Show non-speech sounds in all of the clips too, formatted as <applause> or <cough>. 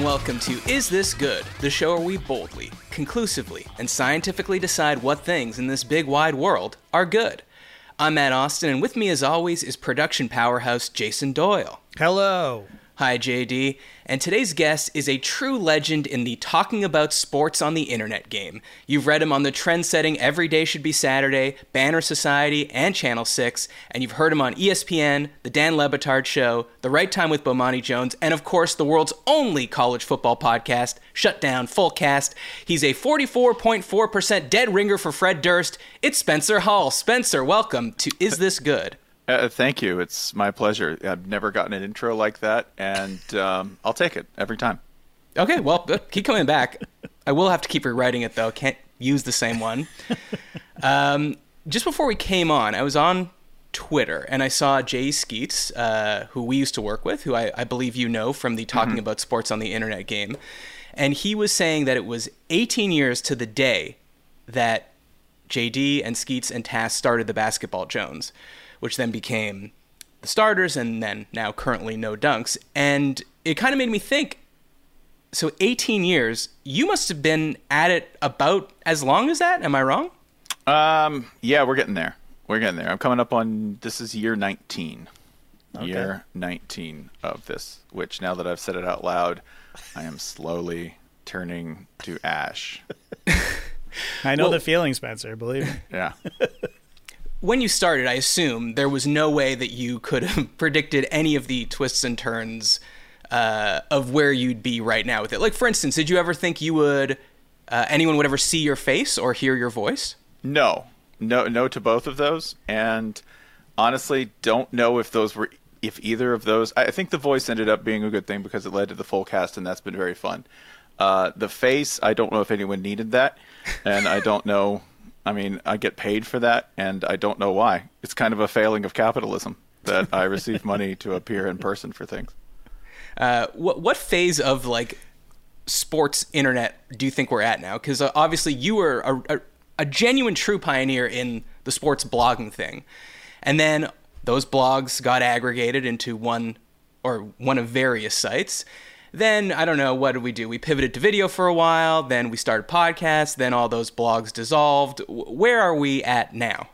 And welcome to Is This Good? The show where we boldly, conclusively, and scientifically decide what things in this big wide world are good. I'm Matt Osten, and with me as always is production powerhouse Jason Doyle. Hello. Hi, JD. And today's guest is a true legend in the talking about sports on the internet game. You've read him on the trend setting Every Day Should Be Saturday, Banner Society, and Channel 6, and you've heard him on ESPN, The Dan Le Batard Show, The Right Time with Bomani Jones, and of course, the world's only college football podcast, Shutdown Fullcast. He's a 44.4% dead ringer for Fred Durst. It's Spencer Hall. Spencer, welcome to Is This Good? Uh, thank you. It's my pleasure. I've never gotten an intro like that, and um, I'll take it every time. Okay, well, keep coming back. I will have to keep rewriting it though. Can't use the same one. <laughs> Um, just before we came on, I was on Twitter and I saw Jay Skeets, uh, who we used to work with, who I, I believe you know from the Talking Mm-hmm. About Sports on the Internet game, and he was saying that it was 18 years to the day that JD and Skeets and Tas started the Basketball Jones, which then became the starters and then now currently no dunks. And it kind of made me think so 18 years, you must have been at it about as long as that. Am I wrong? Um, yeah, we're getting there. We're getting there. I'm coming up on this is year 19. Okay. Year 19 of this, which now that I've said it out loud, I am slowly turning to ash. <laughs> I know Well- the feeling, Spencer. Believe me. Yeah. <laughs> When you started, I assume there was no way that you could have <laughs> predicted any of the twists and turns uh, of where you'd be right now with it. Like, for instance, did you ever think you would, uh, anyone would ever see your face or hear your voice? No, no, no to both of those, and honestly, don't know if those were if either of those. I think the voice ended up being a good thing because it led to the full cast, and that's been very fun. Uh, the face, I don't know if anyone needed that, and I don't know. I mean, I get paid for that, and I don't know why. It's kind of a failing of capitalism that I receive money to appear in person for things. Uh, what what phase of like sports internet do you think we're at now? Because uh, obviously you were a, a, a genuine true pioneer in the sports blogging thing, and then those blogs got aggregated into one or one of various sites. Then I don't know what did we do? We pivoted to video for a while. Then we started podcasts. Then all those blogs dissolved. Where are we at now?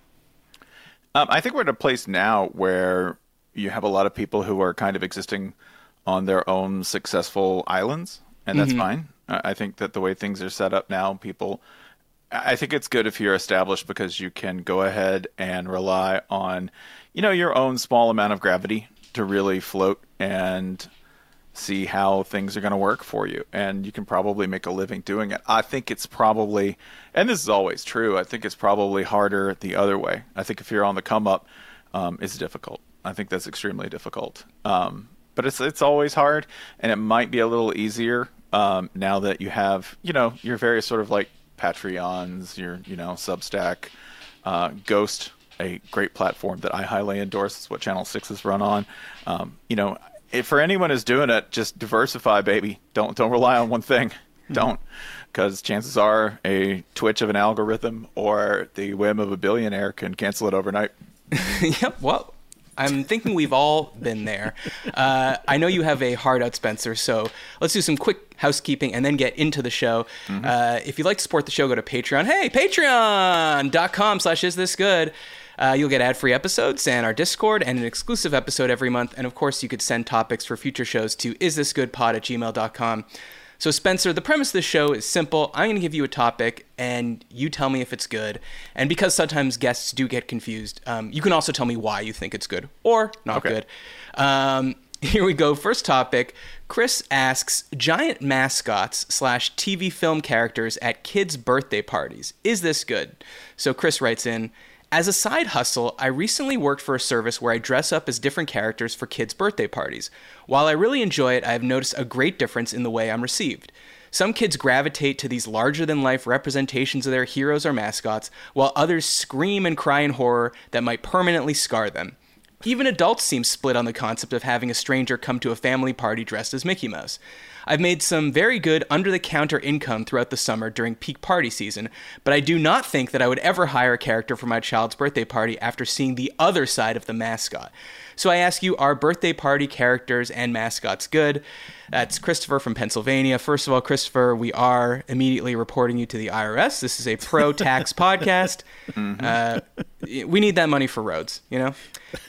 Um, I think we're at a place now where you have a lot of people who are kind of existing on their own successful islands, and that's fine. I think that the way things are set up now, people. I I think it's good if you're established because you can go ahead and rely on, you know, your own small amount of gravity to really float and see how things are going to work for you and you can probably make a living doing it. I think it's probably and this is always true i think it's probably harder the other way. I think if you're on the come up um, it's difficult. I think that's extremely difficult. Um, but it's it's always hard and it might be a little easier um, now that you have you know your various sort of like patreons your you know substack. Uh, ghost a great platform that I highly endorse. It's what Channel Six is run on. Um, you know, if for anyone who's doing it, just diversify, baby. Don't don't rely on one thing. Don't, because chances are a twitch of an algorithm or the whim of a billionaire can cancel it overnight. <laughs> yep. Well, I'm thinking we've all been there. Uh, I know you have a hard out, Spencer. So let's do some quick housekeeping and then get into the show. Uh, if you'd like to support the show, go to Patreon. Hey, patreon.com slash is this good. Uh, you'll get ad-free episodes and our Discord and an exclusive episode every month. And of course, you could send topics for future shows to isthisgoodpod at gmail.com. So, Spencer, the premise of this show is simple. I'm going to give you a topic, and you tell me if it's good. And because sometimes guests do get confused, um, you can also tell me why you think it's good or not Okay. good. Um, <laughs> here we go. First topic. Chris asks giant mascots slash TV film characters at kids' birthday parties. Is this good? So Chris writes in As a side hustle, I recently worked for a service where I dress up as different characters for kids' birthday parties. While I really enjoy it, I have noticed a great difference in the way I'm received. Some kids gravitate to these larger than life representations of their heroes or mascots, while others scream and cry in horror that might permanently scar them. Even adults seem split on the concept of having a stranger come to a family party dressed as Mickey Mouse. I've made some very good under the counter income throughout the summer during peak party season, but I do not think that I would ever hire a character for my child's birthday party after seeing the other side of the mascot. So I ask you, are birthday party characters and mascots good? That's Christopher from Pennsylvania. First of all, Christopher, we are immediately reporting you to the IRS. This is a pro <laughs> tax podcast. Uh, we need that money for roads, you know?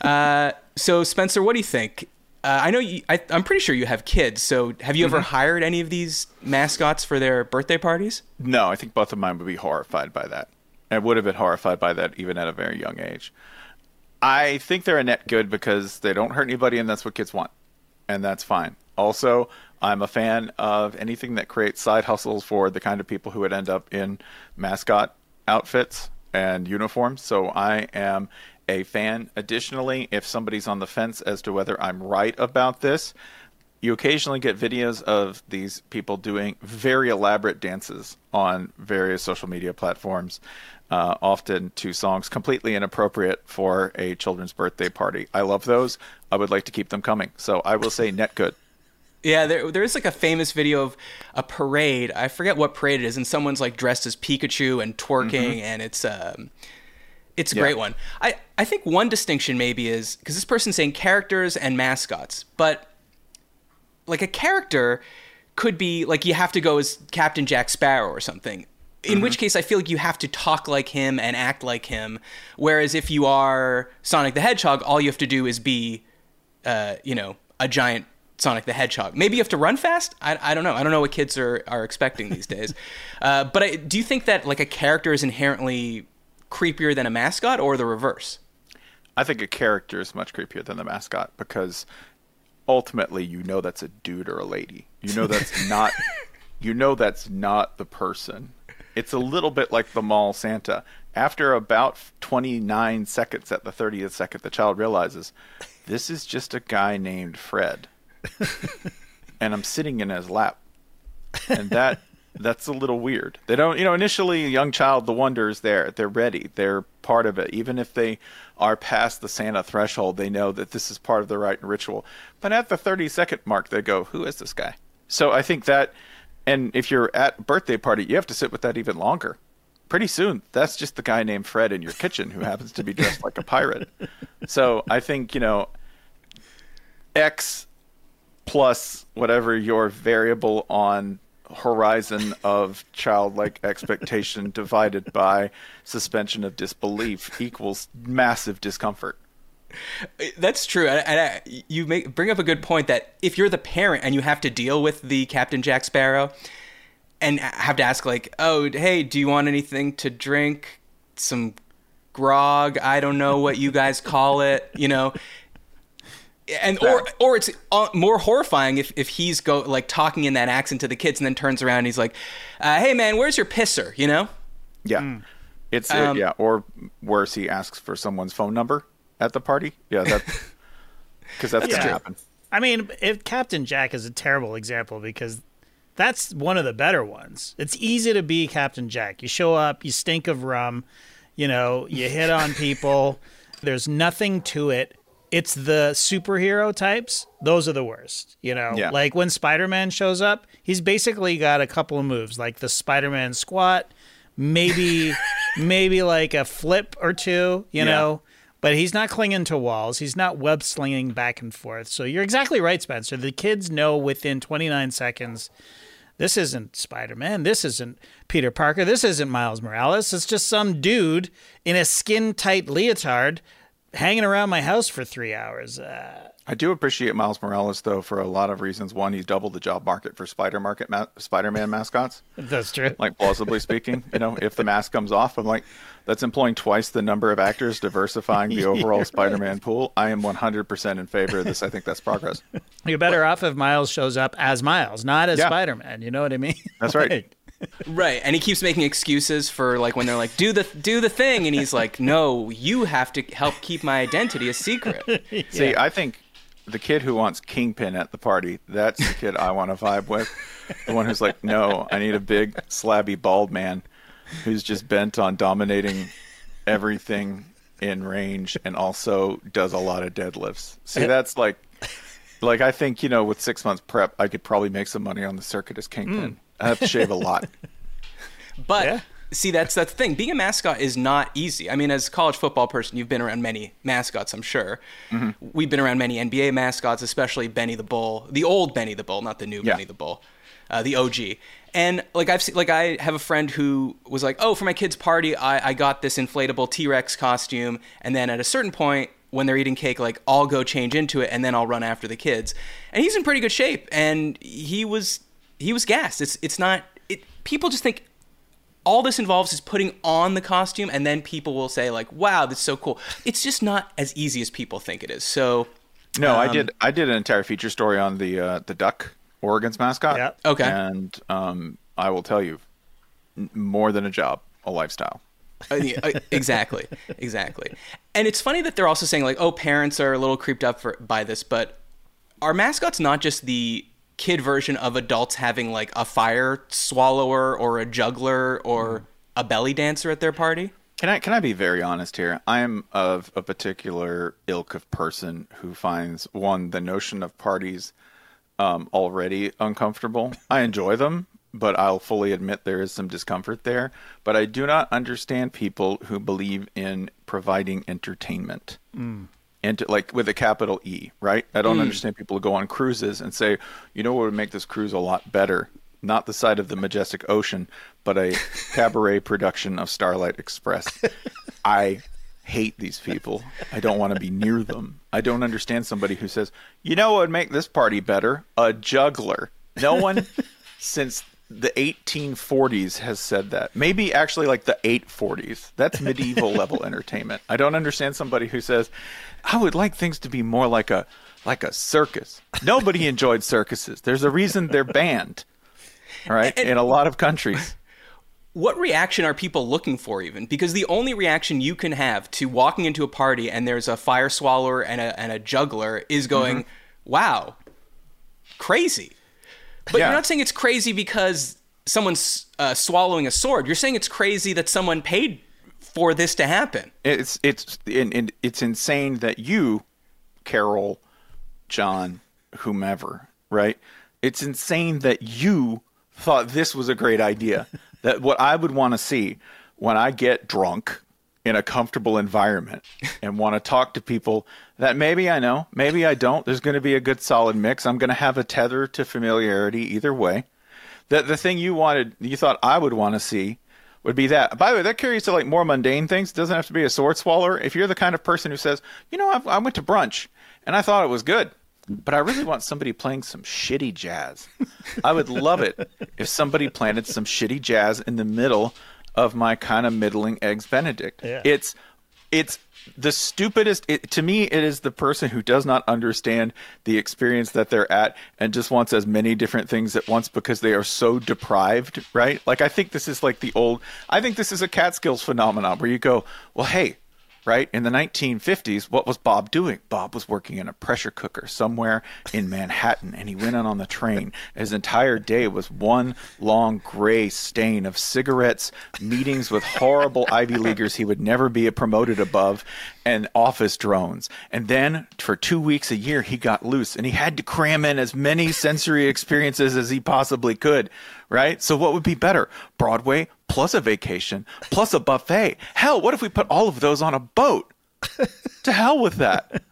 Uh, so, Spencer, what do you think? Uh, I know you, I, I'm pretty sure you have kids. So, have you ever hired any of these mascots for their birthday parties? No, I think both of mine would be horrified by that. I would have been horrified by that even at a very young age. I think they're a net good because they don't hurt anybody, and that's what kids want, and that's fine. Also, I'm a fan of anything that creates side hustles for the kind of people who would end up in mascot outfits and uniforms. So I am a fan. Additionally, if somebody's on the fence as to whether I'm right about this, you occasionally get videos of these people doing very elaborate dances on various social media platforms, uh, often to songs completely inappropriate for a children's birthday party. I love those. I would like to keep them coming. So I will say net good. Yeah, there there is like a famous video of a parade. I forget what parade it is, and someone's like dressed as Pikachu and twerking, and it's um, it's a Yeah. great one. I I think one distinction maybe is because this person's saying characters and mascots, but like a character could be like you have to go as Captain Jack Sparrow or something. In which case, I feel like you have to talk like him and act like him. Whereas if you are Sonic the Hedgehog, all you have to do is be, uh, you know, a giant Sonic the Hedgehog. Maybe you have to run fast. I, I don't know. I don't know what kids are, are expecting these days. <laughs> Uh, but I, do you think that like a character is inherently creepier than a mascot, or the reverse? I think a character is much creepier than the mascot because ultimately you know that's a dude or a lady. You know that's not <laughs> you know that's not the person. It's a little bit like the mall Santa. After about 29 seconds at the 30th second the child realizes this is just a guy named Fred. <laughs> and I'm sitting in his lap. And that that's a little weird. They don't, you know, initially young child, the wonder is there. They're ready. They're part of it. Even if they are past the Santa threshold, they know that this is part of the rite and ritual. But at the 30 second mark, they go, who is this guy? So I think that, and if you're at a birthday party, you have to sit with that even longer. Pretty soon, that's just the guy named Fred in your kitchen who happens to be dressed like a pirate. So I think, you know, X plus whatever your variable on horizon of childlike expectation <laughs> divided by suspension of disbelief equals massive discomfort. That's true, and, I, uh, you make bring up a good point that if you're the parent and you have to deal with the Captain Jack Sparrow, and have to ask like, oh, hey, do you want anything to drink? Some grog? I don't know what you guys call it, you know. And or or it's uh, more horrifying if, if he's go like talking in that accent to the kids and then turns around and he's like, uh, "Hey man, where's your pisser?" You know? Yeah. It's uh, Um, yeah, or worse, he asks for someone's phone number at the party. Yeah, that <laughs> because that's Yeah. gonna happen. I mean, if Captain Jack is a terrible example because that's one of the better ones. It's easy to be Captain Jack. You show up, you stink of rum, you know, you hit on people. <laughs> There's nothing to it. It's the superhero types. Those are the worst. You know, Yeah. like when Spider Man shows up, he's basically got a couple of moves, like the Spider Man squat, maybe, <laughs> maybe like a flip or two. You Yeah. know, but he's not clinging to walls. He's not web slinging back and forth. So you're exactly right, Spencer. The kids know within 29 seconds this isn't Spider Man. This isn't Peter Parker. This isn't Miles Morales. It's just some dude in a skin tight leotard hanging around my house for three hours. Uh, I do appreciate Miles Morales though for a lot of reasons. One, he's doubled the job market for Spider Market ma- Spider-Man mascots. <laughs> that's true. like plausibly speaking, you know, if the mask comes off, I'm like, that's employing twice the number of actors, diversifying the <laughs> overall Spider-Man pool. I am 100% in favor of this. I think that's progress. <laughs> You're better off if Miles shows up as Miles, not as Yeah. Spider Man. You know what I mean? That's right. Right, and he keeps making excuses for like when they're like, "Do the do the thing," and he's like, "No, you have to help keep my identity a secret." <laughs> See, I think the kid who wants Kingpin at the party. That's the kid I want to vibe with. The one who's like, no, I need a big, slabby, bald man who's just bent on dominating everything in range and also does a lot of deadlifts. See, that's like, like I think you know, with six months prep, I could probably make some money on the circuit as Kingpin. Hmm. I have to shave a lot. <laughs> But Yeah. see, that's that's the thing. Being a mascot is not easy. I mean, as a college football person, you've been around many mascots, I'm sure. Mm-hmm. We've been around many NBA mascots, especially Benny the Bull, the old Benny the Bull, not the new Yeah. Benny the Bull, uh, the OG. And like I've seen, like I have a friend who was like, "Oh, for my kid's party, I, I got this inflatable T Rex costume," and then at a certain point. When they're eating cake, like I'll go change into it and then I'll run after the kids, and he's in pretty good shape. And he was he was gassed. It's it's not. It, people just think all this involves is putting on the costume and then people will say like wow that's so cool it's just not as easy as people think it is so No, I Um, did. I did an entire feature story on the uh, the duck, Oregon's mascot. Yeah. Okay. And um, I will tell you, more than a job, a lifestyle. uh, yeah, uh, exactly exactly and it's funny that they're also saying like oh parents are a little creeped up for, by this but our mascots not just the kid version of adults having like a fire swallower or a juggler or a belly dancer at their party Can I can I be very honest here? I am of a particular ilk of person who finds one the notion of parties um, already uncomfortable. I enjoy them, but I'll fully admit there is some discomfort there. But I do not understand people who believe in providing entertainment. And like with a capital E, right? I don't mm. understand people who go on cruises and say, you know what would make this cruise a lot better? Not the side of the majestic ocean, but a <laughs> cabaret production of Starlight Express. <laughs> I hate these people. I don't want to be near them. I don't understand somebody who says, you know what would make this party better? A juggler. No one <laughs> since the 1840s has said that. Maybe actually like the 840s. That's medieval <laughs> level entertainment. I don't understand somebody who says, "I would like things to be more like a like a circus." Nobody <laughs> enjoyed circuses. There's a reason they're banned. All right? In a lot of countries. what reaction are people looking for even because the only reaction you can have to walking into a party and there's a fire swallower and a, and a juggler is mm-hmm. going wow crazy but Yeah. you're not saying it's crazy because someone's uh, swallowing a sword you're saying it's crazy that someone paid for this to happen It's it's and it's insane that you, Carol, John, whomever, right? It's insane that you thought this was a great idea. that what I would want to see when I get drunk in a comfortable environment and want to talk to people that maybe I know, maybe I don't. There's going to be a good solid mix. I'm going to have a tether to familiarity either way. That the thing you wanted, you thought I would want to see would be that. By the way, that carries to like more mundane things. It doesn't have to be a sword swallower. If you're the kind of person who says, you know, I, I went to brunch and I thought it was good, but I really want somebody playing some shitty jazz. I would love it if somebody planted some shitty jazz in the middle of my kind of middling eggs Benedict. Yeah. It's it's the stupidest it, to me it is the person who does not understand the experience that they're at and just wants as many different things at once because they are so deprived right like i think this is like the old i think this is a catskills phenomenon where you go well hey right? In the 1950s what was bob doing? Bob was working in a pressure cooker somewhere in manhattan and he went in on the train. His entire day was one long gray stain of cigarettes meetings with horrible ivy leaguers he would never be promoted above and office drones. And then for two weeks a year he got loose and he had to cram in as many sensory experiences as he possibly could right? So what would be better? Broadway plus a vacation plus a buffet. Hell what if we put all of those on a boat? <laughs> To hell with that.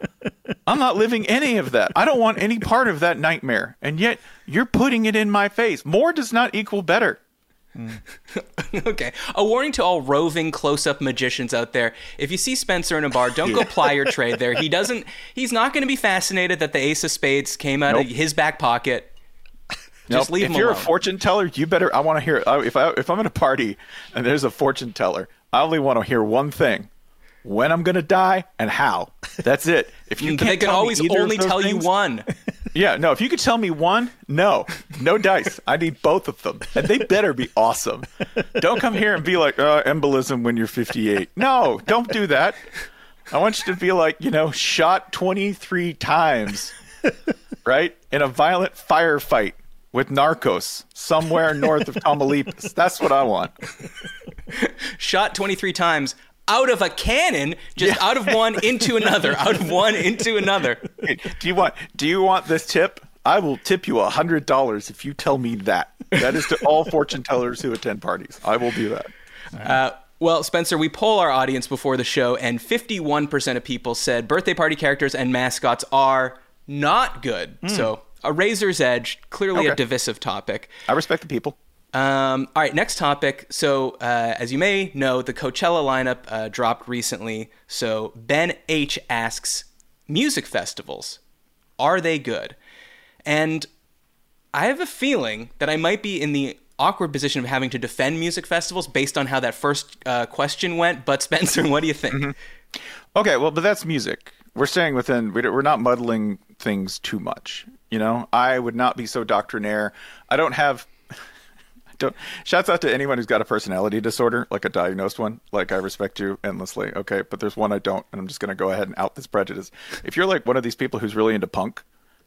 I'm not living any of that. I don't want any part of that nightmare. And yet you're putting it in my face. More does not equal better. Hmm. <laughs> Okay. A warning to all roving close-up magicians out there. If you see spencer in a bar don't go <laughs> ply your trade there. He doesn't he's not going to be fascinated that the ace of spades came out of his back pocket just Nope. leave if you're alone a fortune teller, you better. I want to hear. If I if I'm at a party and there's a fortune teller, I only want to hear one thing: when I'm gonna die and how. That's it. If you can't they can always only tell you one <laughs> Yeah, no. If you could tell me one, no, no dice. I need both of them, and they better be awesome. Don't come here and be like uh, embolism when you're 58. No, don't do that. I want you to be like you know shot 23 times right? In a violent firefight with Narcos somewhere north of Tamaulipas. That's what I want. Shot 23 times out of a cannon, just out of one into another, out of one into another. Hey, do you want do you want this tip? I will tip you a hundred dollars if you tell me that. That is to all fortune tellers who attend parties. I will do that. Uh, well, Spencer, we poll our audience before the show, and 51% of people said birthday party characters and mascots are not good. So, a razor's edge, clearly a divisive topic. I respect the people. Um, all right, next topic. So, uh, as you may know, the Coachella lineup uh, dropped recently. So, Ben H asks Music festivals, are they good? And I have a feeling that I might be in the awkward position of having to defend music festivals based on how that first uh, question went. But, Spencer, what do you think? Okay, well, but that's music. We're staying within. We're not muddling things too much. You know, I would not be so doctrinaire. I don't have. <laughs> Don't. Shouts out to anyone who's got a personality disorder, like a diagnosed one. Like I respect you endlessly. Okay, but there's one I don't, and I'm just gonna go ahead and out this prejudice. If you're like one of these people who's really into punk,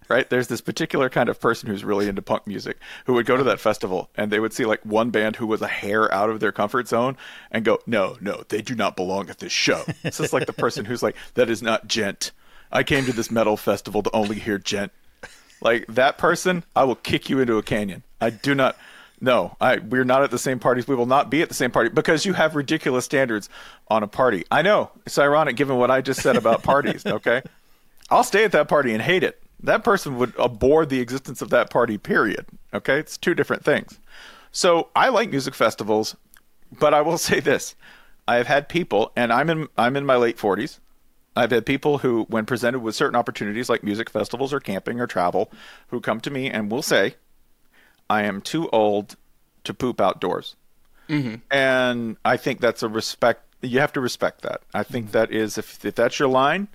right? There's this particular kind of person who's really into punk music who would go to that festival and they would see like one band who was a hair out of their comfort zone and go, no, no, they do not belong at this show. It's just like the person who's like, that is not djent. I came to this metal festival to only hear djent. Like that person, I will kick you into a canyon. I do not. No, I we're not at the same parties. We will not be at the same party because you have ridiculous standards on a party. I know it's ironic given what I just said about parties. <laughs> Okay, I'll stay at that party and hate it. That person would abhor the existence of that party, period. Okay? It's two different things. So I like music festivals, but I will <laughs> say this. I have had people and I'm in I'm in my late forties. I've had people who, when presented with certain opportunities like music festivals or camping or travel, who come to me and will say, I am too old to poop outdoors. Mm-hmm. And I think that's a respect. You have to respect that. I think mm-hmm. that is if if that's your line,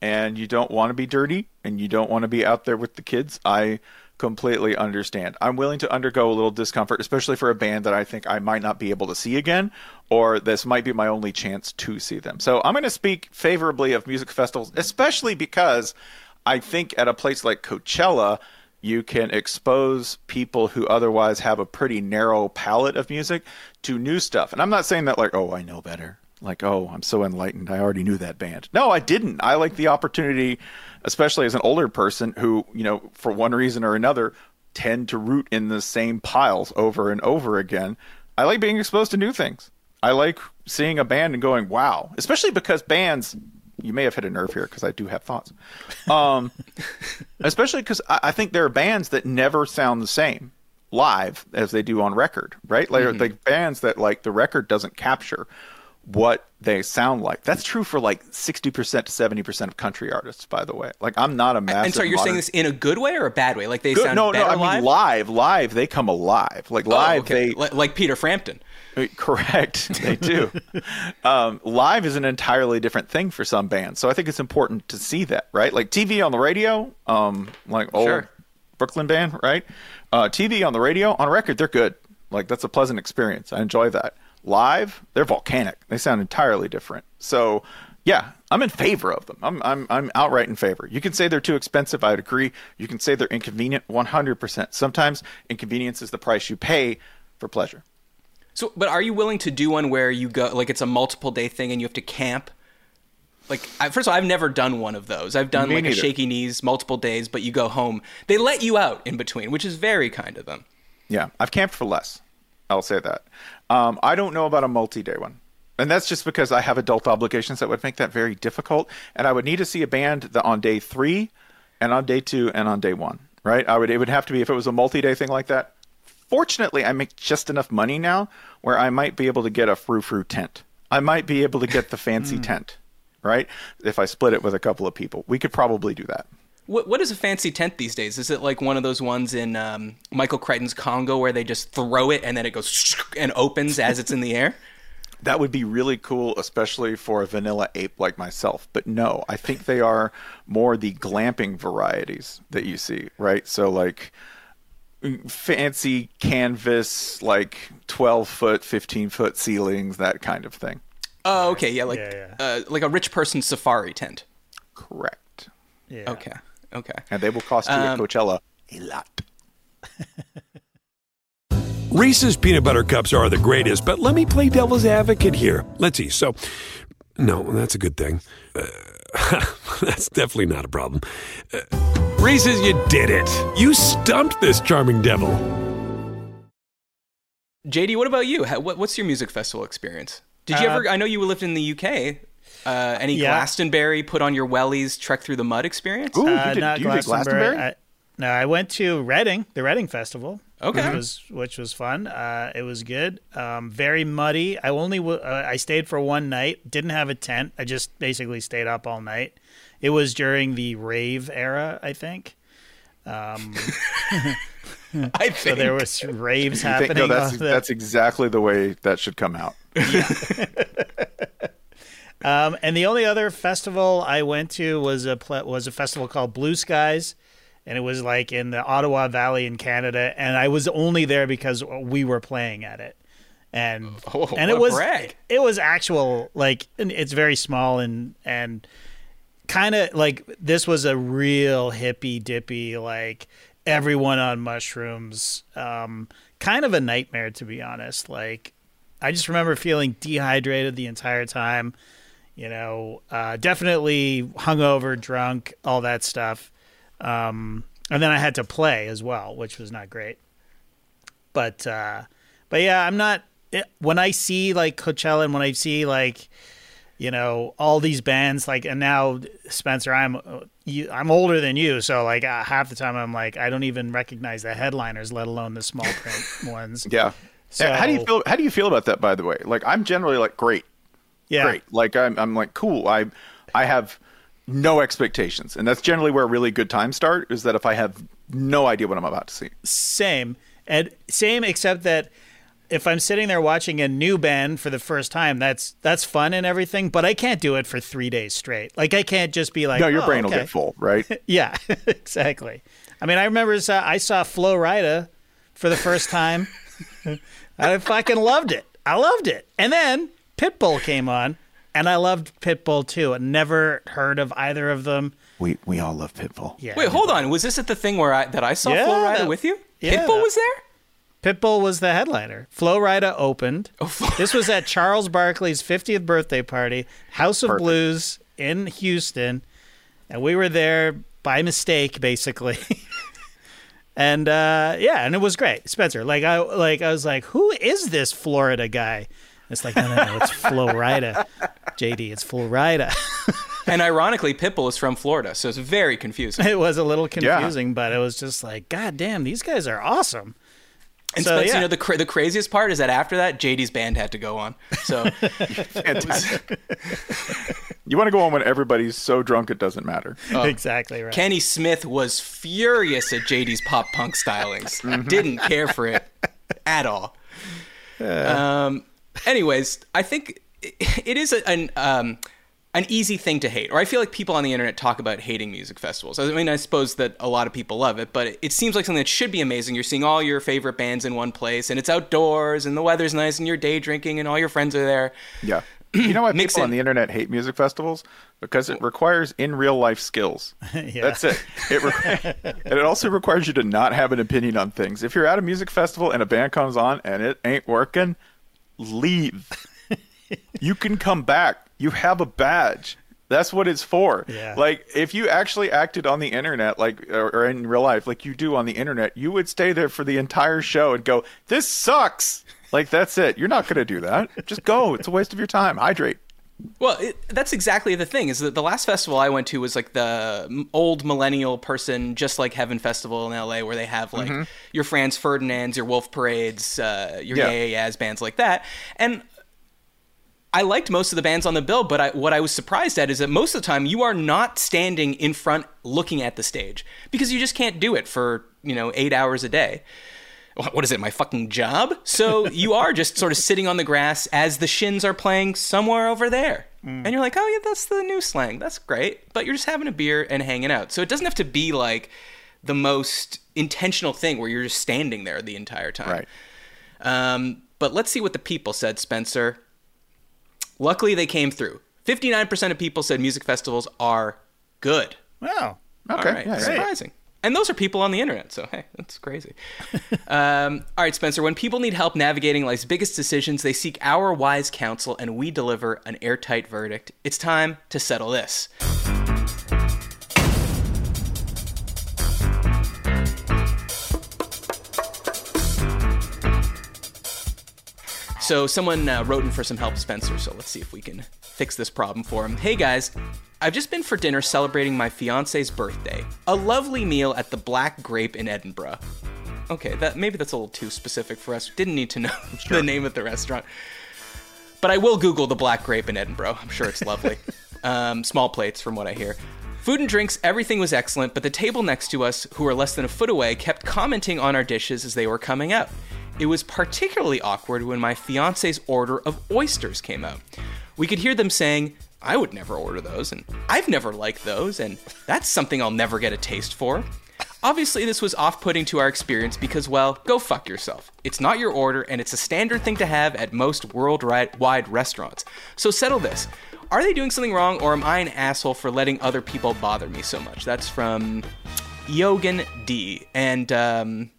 and you don't want to be dirty and you don't want to be out there with the kids, I completely understand. I'm willing to undergo a little discomfort, especially for a band that I think I might not be able to see again, or this might be my only chance to see them. So I'm going to speak favorably of music festivals, especially because I think at a place like Coachella, you can expose people who otherwise have a pretty narrow palette of music to new stuff. And I'm not saying that like, oh, I know better. Like, oh, I'm so enlightened. I already knew that band. No, I didn't. I like the opportunity, especially as an older person who, you know, for one reason or another, tend to root in the same piles over and over again. I like being exposed to new things. I like seeing a band and going, wow, especially because bands, you may have hit a nerve here because I do have thoughts. Um, <laughs> especially because I, I think there are bands that never sound the same live as they do on record, right? Like, like bands that like the record doesn't capture what they sound like. That's true for like 60% to 70% of country artists, by the way. Like I'm not a massive and so you're saying this in a good way or a bad way? Like they Good- sound no, no, I live? mean live, live, they come alive. Like Oh, live, okay. they Li- like Peter Frampton. uh, Correct, <laughs> they do. um, live is an entirely different thing for some bands, so I think it's important to see that, right? Like TV on the radio, um, like old Sure. Brooklyn band, right? Uh, TV on the radio, on record, they're good. Like that's a pleasant experience. I enjoy that. Live, they're volcanic. They sound entirely different. So, yeah, I'm in favor of them. I'm I'm I'm outright in favor. You can say they're too expensive. I'd agree. You can say they're inconvenient. 100%. Sometimes inconvenience is the price you pay for pleasure. So, but are you willing to do one where you go like it's a multiple day thing and you have to camp? Like, I, first of all, I've never done one of those. I've done Me like a shaky knees, multiple days, but you go home. They let you out in between, which is very kind of them. Yeah, I've camped for less. I'll say that. Um, I don't know about a multi-day one, and that's just because I have adult obligations that would make that very difficult. And I would need to see a band that on day three, and on day two, and on day one. Right? I would. It would have to be if it was a multi-day thing like that. Fortunately, I make just enough money now where I might be able to get a frou frou tent. I might be able to get the fancy tent. Right? If I split it with a couple of people, we could probably do that. What what is a fancy tent these days? Is it like one of those ones in um, Michael Crichton's Congo where they just throw it and then it goes <laughs> and opens as it's in the air? <laughs> That would be really cool, especially for a vanilla ape like myself. But no, I think they are more the glamping varieties that you see, right? So, like fancy canvas, like 12 foot, 15 foot ceilings, that kind of thing. Oh, okay, yeah, like Yeah, Uh, like a rich person's safari tent. Correct. Yeah. Okay. Okay. And they will cost you at Coachella a lot. <laughs> Reese's peanut butter cups are the greatest, but let me play devil's advocate here. Let's see. So, no, that's a good thing. Uh, <laughs> that's definitely not a problem. Uh, Reese's, you did it. You stumped this charming devil. JD, what about you? How, what, what's your music festival experience? Did you Uh, ever? I know you lived in the UK. Uh, any Yeah. Glastonbury, put on your wellies, trek through the mud experience? Ooh, Uh, did, not you did Glastonbury. Glastonbury? I, no, I went to Reading, the Reading Festival. Okay. which was which was fun. Uh, it was good. Um, very muddy. I only w- uh, I stayed for one night. Didn't have a tent. I just basically stayed up all night. It was during the rave era, I think. Um, <laughs> <laughs> I think. so there was raves I think- happening. no, that's the- that's exactly the way that should come out. <laughs> Um, and the only other festival I went to was a was a festival called Blue Skies, and it was like in the Ottawa Valley in Canada. And I was only there because we were playing at it, and <laughs> Oh, and it was brag. it was actual like it's very small and and kind of like this was a real hippy dippy like everyone on mushrooms um kind of a nightmare to be honest like i just remember feeling dehydrated the entire time you know uh definitely hungover drunk all that stuff um and then i had to play as well which was not great but uh but yeah i'm not it, when i see like coachella and when i see like you know all these bands like and now spencer i'm uh, you, i'm older than you so like uh, half the time i'm like i don't even recognize the headliners let alone the small print <laughs> ones Yeah. So- how do you feel? How do you feel about that? By the way, like I'm generally like great, yeah great. Like I'm, I'm like cool. I, I have no expectations, and that's generally where really good times start. Is that if I have no idea what I'm about to see. same and same except that if i'm sitting there watching a new band for the first time that's that's fun and everything but i can't do it for three days straight like i can't just be like No, your "Oh, brain will get full, right? <laughs> Yeah, <laughs> exactly. I mean, I remember saw, I saw Flo Rida for the first time. <laughs> I fucking loved it. I loved it. And then Pitbull came on, and I loved Pitbull too. I never heard of either of them. we we all love Pitbull. Yeah. Wait, hold on. Was this at the thing where I that I saw Yeah, Flo Rida that- with you? yeah, Pitbull that- was there. Pitbull was the headliner. Flo Rida opened. Oh, This was at Charles Barkley's 50th birthday party, House of Perfect. Blues in Houston, and we were there by mistake, basically. <laughs> and uh, yeah, and it was great, Spencer. Like I like I was like, who is this Florida guy? It's like no, no, no, it's Flo Rida, <laughs> JD. It's Flo Rida. <laughs> And ironically, Pitbull is from Florida, so it's very confusing. it was a little confusing, but it was just like, God damn, these guys are awesome. And So, Spencer, yeah. you know the cra- the craziest part is that after that, JD's band had to go on. So <laughs> Fantastic. you want to go on when everybody's so drunk it doesn't matter. exactly right. Kenny Smith was furious at JD's pop punk stylings. Didn't care for it at all. Um, anyways, I think it- it is an um, an easy thing to hate, or I feel like people on the internet talk about hating music festivals. I mean, I suppose that a lot of people love it, but it seems like something that should be amazing. You're seeing all your favorite bands in one place, and it's outdoors, and the weather's nice, and you're day drinking, and all your friends are there. Yeah. You know why <clears throat> people in. on the internet hate music festivals? Because it requires in real life skills. <laughs> That's it. It re- <laughs> and it also requires you to not have an opinion on things. If you're at a music festival and a band comes on and it ain't working, leave. you can come back. You have a badge. That's what it's for. Yeah. Like if you actually acted on the internet, like or, or in real life, like you do on the internet, you would stay there for the entire show and go, "This sucks." Like that's it. You're not going to do that. Just go. It's a waste of your time. Hydrate. Well, it, that's exactly the thing. Is that the last festival I went to was like the old millennial person, just like Heaven Festival in LA, where they have like your Franz Ferdinands, your Wolf Parades, uh, your Yeah. Yeah Yeah Yeahs, bands like that. And I liked most of the bands on the bill, but I, what I was surprised at is that most of the time you are not standing in front looking at the stage because you just can't do it for you know eight hours a day what is it, my fucking job? So <laughs> you are just sort of sitting on the grass as the shins are playing somewhere over there. And you're like, oh, yeah, that's the new slang. That's great. But you're just having a beer and hanging out. So it doesn't have to be like the most intentional thing where you're just standing there the entire time. Right. Um, but let's see what the people said, Spencer. Luckily, they came through. 59% of people said music festivals are good. Wow. Okay, All right. yeah. Surprising. And those are people on the internet, so hey, that's crazy. <laughs> um, all right, Spencer. When people need help navigating life's biggest decisions, they seek our wise counsel, and we deliver an airtight verdict. It's time to settle this. So someone uh, wrote in for some help, Spencer. So let's see if we can fix this problem for him. Hey guys, I've just been for dinner celebrating my fiance's birthday. A lovely meal at the Black Grape in Edinburgh. Okay, that maybe that's a little too specific for us. Didn't need to know <laughs> the name of the restaurant. But I will Google the Black Grape in Edinburgh. I'm sure it's lovely. <laughs> um, small plates, from what I hear. Food and drinks, everything was excellent, but the table next to us, who were less than a foot away, kept commenting on our dishes as they were coming out. It was particularly awkward when my fiance's order of oysters came out. We could hear them saying, I would never order those, and I've never liked those, and that's something I'll never get a taste for. Obviously, this was off putting to our experience because, well, go fuck yourself. It's not your order, and it's a standard thing to have at most worldwide restaurants. So settle this. Are they doing something wrong, or am I an asshole for letting other people bother me so much? That's from Yogan D. And um,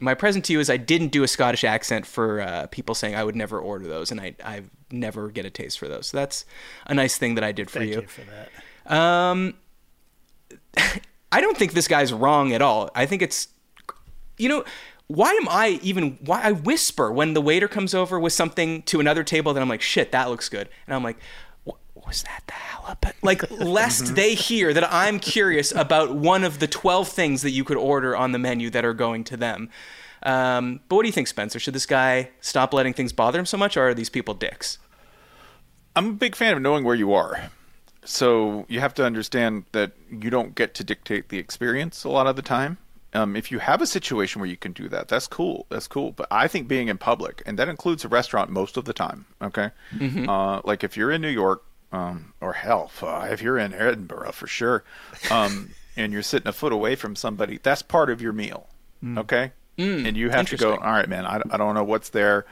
my present to you is I didn't do a Scottish accent for uh, people saying I would never order those, and I I never get a taste for those. So that's a nice thing that I did for Thank you. you for that. Um, <laughs> I don't think this guy's wrong at all. I think it's, you know, why am I even? Why I whisper when the waiter comes over with something to another table that I'm like, shit, that looks good, and I'm like. "What Was that the halibut? Like, <laughs> lest they hear that I'm curious about one of the 12 things that you could order on the menu that are going to them. Um, but what do you think, Spencer? Should this guy stop letting things bother him so much, or are these people dicks? I'm a big fan of knowing where you are. So you have to understand that you don't get to dictate the experience a lot of the time. Um, if you have a situation where you can do that, that's cool. That's cool. But I think being in public, and that includes a restaurant most of the time. Okay, uh, like if you're in New York, um, or hell, uh, if you're in Edinburgh for sure, um, <laughs> and you're sitting a foot away from somebody, that's part of your meal. Okay, and you have to go. All right, man. I, I don't know what's there.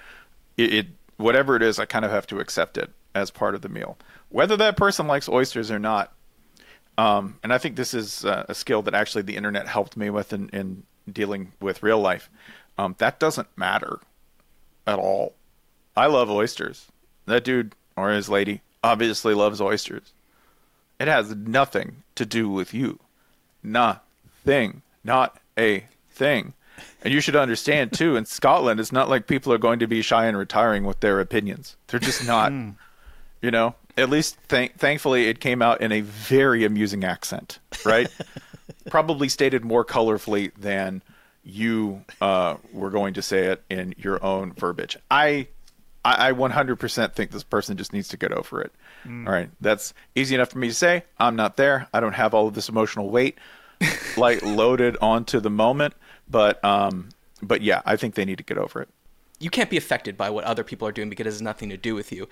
It, it whatever it is, I kind of have to accept it as part of the meal, whether that person likes oysters or not. Um, and I think this is uh, a skill that actually the internet helped me with in, in dealing with real life. Um, that doesn't matter at all. I love oysters. That dude or his lady obviously loves oysters. It has nothing to do with you. Nothing. Not a thing. And you should understand too, in Scotland, it's not like people are going to be shy and retiring with their opinions. They're just not. You know, at least th- thankfully it came out in a very amusing accent, right? <laughs> Probably stated more colorfully than you uh, were going to say it in your own verbiage. I, I, I 100% think this person just needs to get over it. All right, that's easy enough for me to say. I'm not there. I don't have all of this emotional weight like <laughs> loaded onto the moment, but um, but yeah, I think they need to get over it. You can't be affected by what other people are doing because it has nothing to do with you.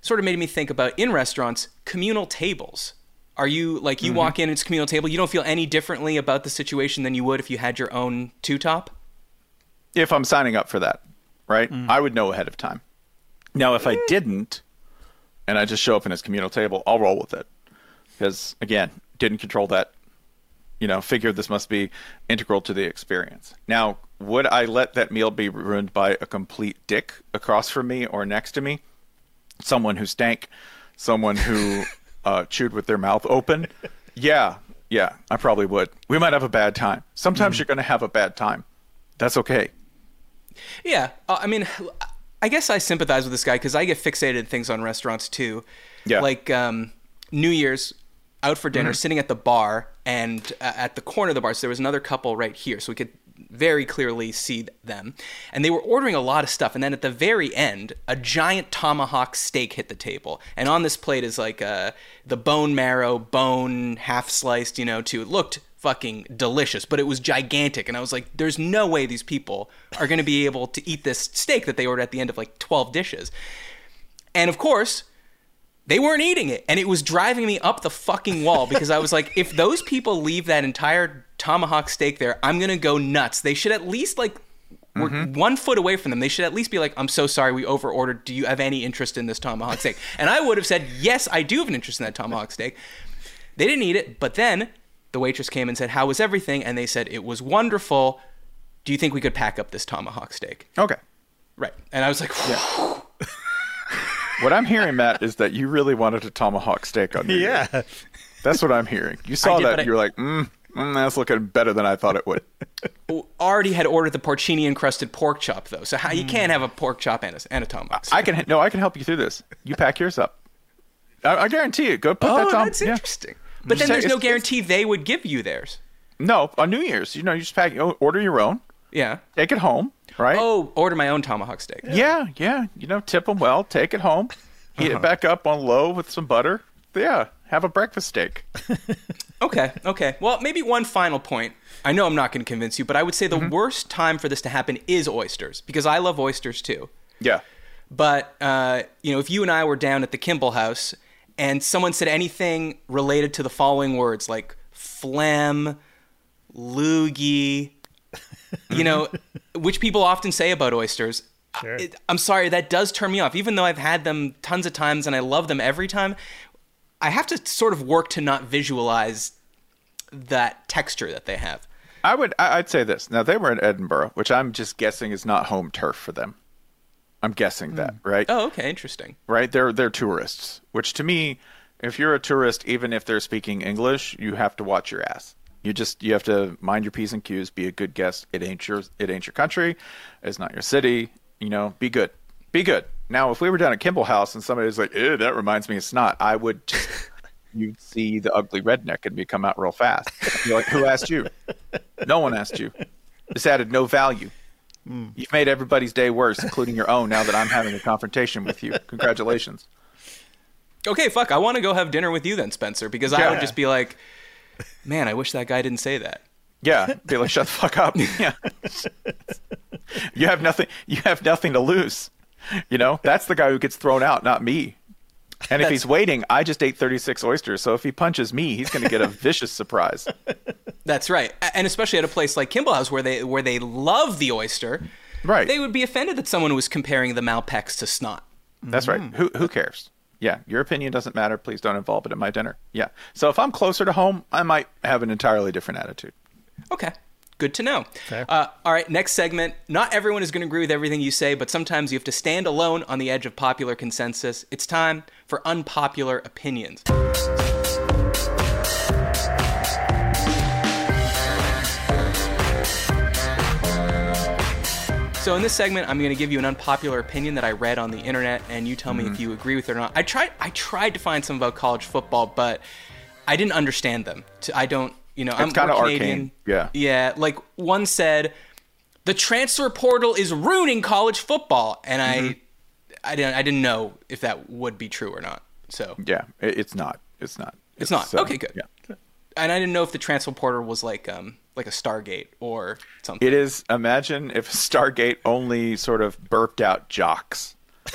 Sort of made me think about in restaurants, communal tables. Are you like you mm-hmm. walk in, it's a communal table, you don't feel any differently about the situation than you would if you had your own two top? if I'm signing up for that, right? Mm. I would know ahead of time. Now, if I mm. didn't, and I just show up in his communal table, I'll roll with it because again, didn't control that. You know, figured this must be integral to the experience. Now, would I let that meal be ruined by a complete dick across from me or next to me? Someone who stank, someone who <laughs> uh, chewed with their mouth open? Yeah, yeah, I probably would. We might have a bad time. Sometimes you're going to have a bad time. That's okay. Yeah, uh, I mean, I guess I sympathize with this guy because I get fixated in things on restaurants too. Yeah. Like um, New Year's, out for dinner, sitting at the bar, and uh, at the corner of the bar, so there was another couple right here, so we could very clearly see them. And they were ordering a lot of stuff. And then at the very end, a giant tomahawk steak hit the table. And on this plate is like uh, the bone marrow, bone half sliced, you know, too. It looked fucking delicious, but it was gigantic. And I was like, there's no way these people are going to be able to eat this steak that they ordered at the end of like 12 dishes. And of course, they weren't eating it. And it was driving me up the fucking wall because I was like, if those people leave that entire tomahawk steak there, I'm going to go nuts. They should at least like. We're mm-hmm. one foot away from them. They should at least be like, "I'm so sorry, we over ordered. Do you have any interest in this tomahawk steak?" And I would have said, "Yes, I do have an interest in that tomahawk steak." They didn't eat it, but then the waitress came and said, "How was everything?" And they said, "It was wonderful. Do you think we could pack up this tomahawk steak?" Okay. Right. And I was like, What I'm hearing, Matt, is that you really wanted a tomahawk steak on New Year's. Yeah. That's what I'm hearing. You saw did, but that, I- you were like, mm, mm, that's looking better than I thought it would. <laughs> already had ordered the porcini encrusted pork chop though. So how you can't have a pork chop and a, and a tomahawk. I can no, I can help you through this. You pack yours up. I, I guarantee you. Go put oh, that tom- that's yeah. interesting. But then there's no it's- guarantee they would give you theirs. No, on New Year's, you know, you just pack. Order your own. Yeah. Take it home. Right. Oh, order my own tomahawk steak. Yeah, yeah. You know, tip them well. Take it home. Heat Uh-huh. it back up on low with some butter. Yeah, have a breakfast steak. <laughs> Okay, okay. Well, maybe one final point. I know I'm not going to convince you, but I would say the Mm-hmm. worst time for this to happen is oysters because I love oysters too. Yeah. But uh, you know, if you and I were down at the Kimball House and someone said anything related to the following words like phlegm, loogie, you know, which people often say about oysters. Sure. It, I'm sorry, that does turn me off. Even though I've had them tons of times and I love them every time, I have to sort of work to not visualize that texture that they have. I would. I- I'd say this. Now they were in Edinburgh, which I'm just guessing is not home turf for them. I'm guessing that, hmm. right? Oh, okay, interesting. Right? They're they're tourists. Which to me, if you're a tourist, even if they're speaking English, you have to watch your ass. You just you have to mind your p's and q's. Be a good guest. It ain't your it ain't your country. It's not your city. You know, be good. Be good. Now, if we were down at Kimball House and somebody was like, "Ew, that reminds me of snot," I would just <laughs> you'd see the ugly redneck and me come out real fast. You're like, "Who asked you?" No one asked you. This added no value. Hmm. You've made everybody's day worse, including your own. Now that I'm having a confrontation with you, congratulations. Okay, fuck. I want to go have dinner with you then, Spencer, because I would just be like, man, I wish that guy didn't say that. Yeah, be like, shut the fuck up. <laughs> Yeah, you have nothing. You have nothing to lose. You know, that's the guy who gets thrown out, not me. And if he's waiting, I just ate 36 oysters. So if he punches me, he's going to get a <laughs> vicious surprise. That's right, and especially at a place like Kimball House where they where they love the oyster, Right. they would be offended that someone was comparing the Malpeques to snot. That's right. Mm. Who who cares? Yeah, your opinion doesn't matter. Please don't involve it in my dinner. Yeah. So if I'm closer to home, I might have an entirely different attitude. Okay. Good to know. Fair. Uh, all right, next segment. Not everyone is going to agree with everything you say, but sometimes you have to stand alone on the edge of popular consensus. It's time for unpopular opinions. So in this segment, I'm going to give you an unpopular opinion that I read on the internet, and you tell me Mm-hmm. if you agree with it or not. I tried. I tried to find some about college football, but I didn't understand them. I don't. You know, I'm kinda we're arcane, Canadian. yeah. Yeah. Like one said, the transfer portal is ruining college football, and Mm-hmm. I, I didn't. I didn't know if that would be true or not. So, Yeah, it's not. It's not. It's not. uh, Okay, good. Yeah. And I didn't know if the transfer portal was like um like a Stargate or something. It is. Imagine if Stargate only sort of burped out jocks. <laughs>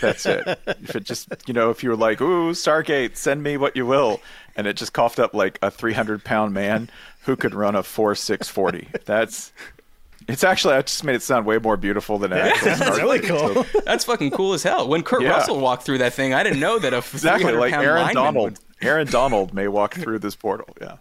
That's it. If it just, you know, if you were like, "Ooh, Stargate, send me what you will," and it just coughed up like a 300 pound man who could run a four six forty. That's. It's actually. I just made it sound way more beautiful than it actually <laughs> That's really cool. That's fucking cool as hell. When Kurt Yeah. Russell walked through that thing, I didn't know that a <laughs> Exactly, like Aaron Donald. would- <laughs> Aaron Donald may walk through this portal. Yeah.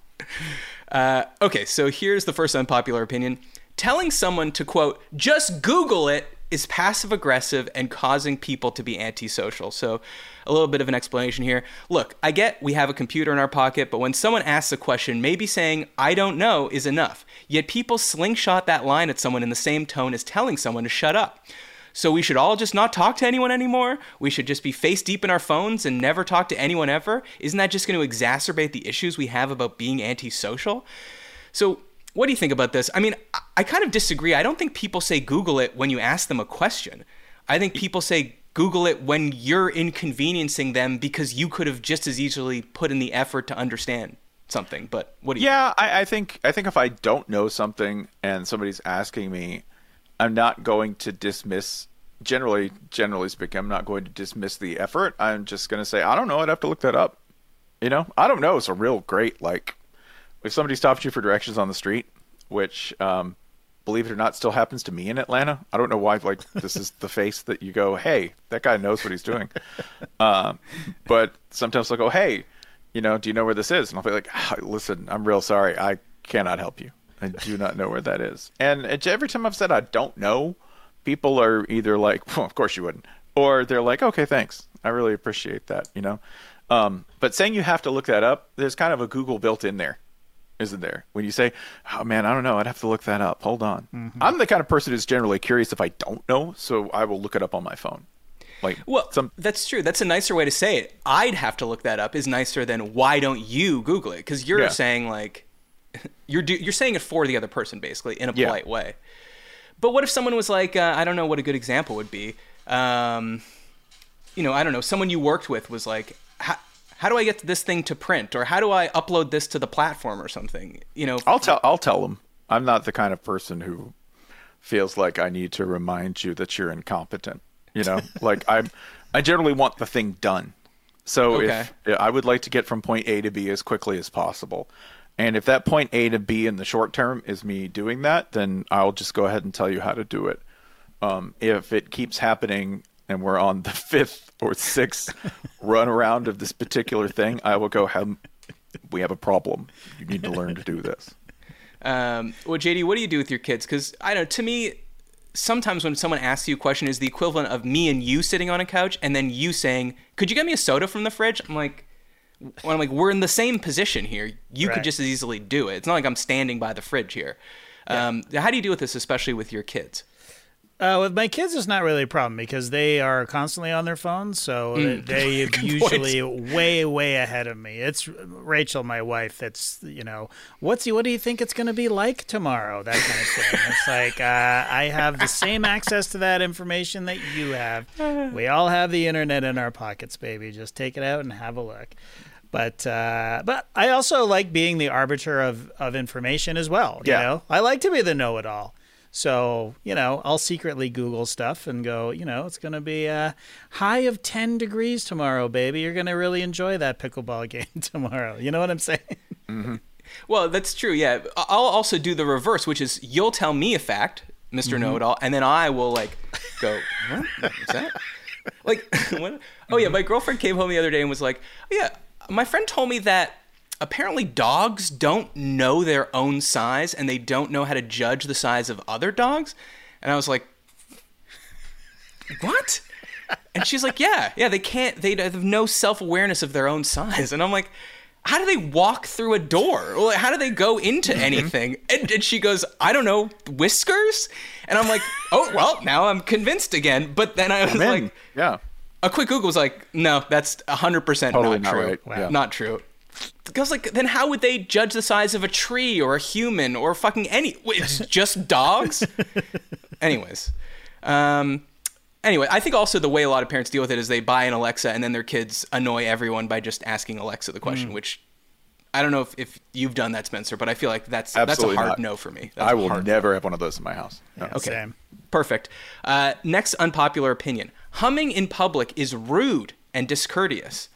Uh, okay, so here's the first unpopular opinion. Telling someone to, quote, just Google it is passive aggressive and causing people to be antisocial. So, a little bit of an explanation here. Look, I get we have a computer in our pocket, but when someone asks a question, maybe saying, I don't know, is enough. Yet people slingshot that line at someone in the same tone as telling someone to shut up. So we should all just not talk to anyone anymore? We should just be face deep in our phones and never talk to anyone ever? Isn't that just going to exacerbate the issues we have about being antisocial? So, what do you think about this? I mean, I- kind of disagree. I don't think people say Google it when you ask them a question. I think people say Google it when you're inconveniencing them because you could have just as easily put in the effort to understand something. But what do you Yeah, I, I think I think if I don't know something and somebody's asking me, I'm not going to dismiss. Generally, generally speaking, I'm not going to dismiss the effort. I'm just going to say, I don't know. I'd have to look that up. You know, I don't know. It's a real great like if somebody stops you for directions on the street, which um, believe it or not still happens to me in Atlanta. I don't know why. Like this is the face that you go, hey, that guy knows what he's doing. <laughs> Um, but sometimes they'll go, hey, you know, do you know where this is? And I'll be like, "Ah, listen, I'm real sorry. I cannot help you. I do not know where that is. And every time I've said I don't know, people are either like, well, of course you wouldn't, or they're like, okay, thanks. I really appreciate that, you know? Um, but saying you have to look that up, there's kind of a Google built in there, isn't there? When you say, oh man, I don't know, I'd have to look that up. Hold on. I'm the kind of person who's generally curious if I don't know, so I will look it up on my phone. Like, Well, some, that's true. That's a nicer way to say it. I'd have to look that up is nicer than why don't you Google it? Because you're Yeah. saying like <laughs> you're do, you're saying it for the other person basically in a Yeah. polite way. But what if someone was like, uh, I don't know what a good example would be. Um, you know, I don't know. Someone you worked with was like, how, do I get this thing to print, or how do I upload this to the platform, or something? You know, I'll tell. I'll tell them. I'm not the kind of person who feels like I need to remind you that you're incompetent. You know, <laughs> like I'm. I generally want the thing done. So Okay. if I would like to get from point A to B as quickly as possible, and if that point A to B in the short term is me doing that, then I'll just go ahead and tell you how to do it. Um, if it keeps happening and we're on the fifth or sixth <laughs> run around of this particular thing, I will go. Have, we have a problem. You need to learn to do this. Um, well, JD, what do you do with your kids? Because I don't. To me, sometimes when someone asks you a question, is the equivalent of me and you sitting on a couch, and then you saying, "Could you get me a soda from the fridge?" I'm like, when I'm like, we're in the same position here. You Right. could just as easily do it. It's not like I'm standing by the fridge here. Um, how do you deal with this, especially with your kids? Uh, with my kids, it's not really a problem because they are constantly on their phones, so Mm. they <laughs> usually way, way ahead of me. It's Rachel, my wife. That's you know, what's what do you think it's going to be like tomorrow? That kind of thing. it's like uh, I have the same access to that information that you have. <sighs> We all have the internet in our pockets, baby. Just take it out and have a look. But uh, but I also like being the arbiter of, of information as well. You Yeah. know, I like to be the know-it-all. So, you know, I'll secretly Google stuff and go, you know, it's going to be a high of 10 degrees tomorrow, baby. You're going to really enjoy that pickleball <laughs> game tomorrow. You know what I'm saying? Mm-hmm. Well, that's true. Yeah, I'll also do the reverse, which is you'll tell me a fact, mister mm-hmm. Know-it-all, and then I will like go, "What is that?" Like, <laughs> what? oh yeah, my girlfriend came home the other day and was like, oh, "Yeah, my friend told me that apparently dogs don't know their own size and they don't know how to judge the size of other dogs," and I was like, "What?" And she's like, "Yeah, yeah, they can't. They have no self awareness of their own size." And I'm like, "How do they walk through a door? How do they go into Mm-hmm. anything?" And, and she goes, "I don't know, whiskers." And I'm like, "Oh, well, now I'm convinced again." But then I was Man, like, yeah. a quick Google was like, "No, that's 100 percent Totally not not true. right. Wow. Not true." I was like, then how would they judge the size of a tree or a human or fucking any? It's <laughs> just dogs. Anyways, um, anyway, I think also the way a lot of parents deal with it is they buy an Alexa and then their kids annoy everyone by just asking Alexa the Mm. question, which I don't know if, if you've done that, Spencer, but I feel like that's that's a hard not. no for me. That's I a will hard never have one of those in my house. No. Okay. Same. Perfect. Uh, next unpopular opinion humming in public is rude and discourteous.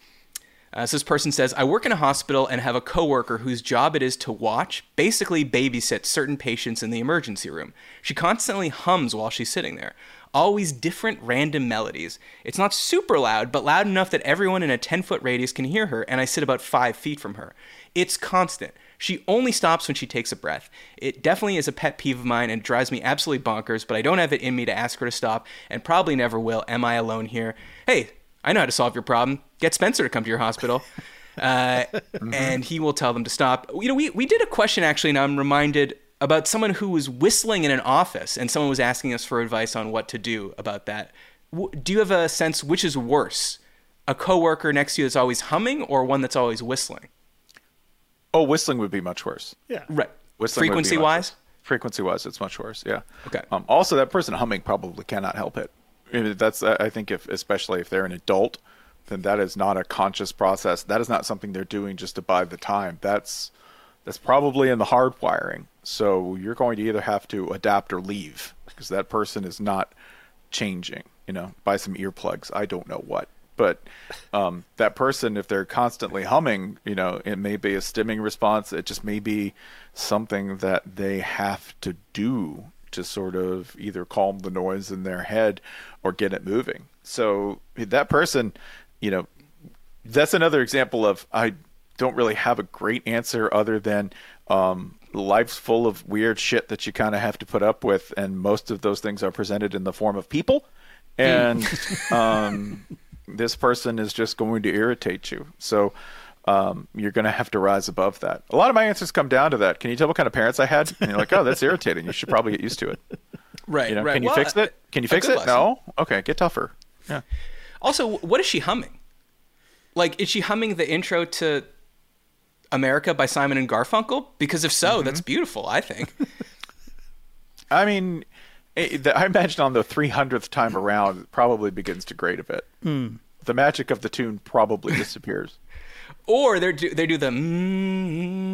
Uh, so this person says, I work in a hospital and have a coworker whose job it is to watch, basically babysit certain patients in the emergency room. She constantly hums while she's sitting there. Always different random melodies. It's not super loud, but loud enough that everyone in a 10 foot radius can hear her, and I sit about 5 feet from her. It's constant. She only stops when she takes a breath. It definitely is a pet peeve of mine and drives me absolutely bonkers, but I don't have it in me to ask her to stop and probably never will. Am I alone here? Hey, I know how to solve your problem. Get Spencer to come to your hospital. Uh, <laughs> and he will tell them to stop. You know, we, we did a question actually, and I'm reminded about someone who was whistling in an office, and someone was asking us for advice on what to do about that. W- Do you have a sense which is worse? A coworker next to you that's always humming, or one that's always whistling? Oh, whistling would be much worse. Yeah. Right. Whistling frequency wise. worse. Frequency wise, it's much worse. Yeah. Okay. Um, also, that person humming probably cannot help it. That's I I think if especially if they're an adult, then that is not a conscious process. That is not something they're doing just to buy the time. That's that's probably in the hardwiring. So you're going to either have to adapt or leave because that person is not changing. You know, buy some earplugs. I don't know what. But um, that person, if they're constantly humming, you know, it may be a stimming response. It just may be something that they have to do to sort of either calm the noise in their head or get it moving. So that person, you know, that's another example of I don't really have a great answer other than um, life's full of weird shit that you kind of have to put up with, and most of those things are presented in the form of people, and <laughs> um, this person is just going to irritate you. So. Um, you're going to have to rise above that. A lot of my answers come down to that. Can you tell what kind of parents I had? And you're like, oh, that's <laughs> irritating. You should probably get used to it. Right, You know, right. can you Well, fix it? Can you fix it? lesson. No. Okay, get tougher. Yeah. Also, what is she humming? Like, is she humming the intro to America by Simon and Garfunkel? Because if so, that's Mm-hmm. beautiful. I think. <laughs> I mean, eh, I imagine on the 300th time around, it probably begins to grate a bit. The magic of the tune probably disappears. Or they do they do the. mm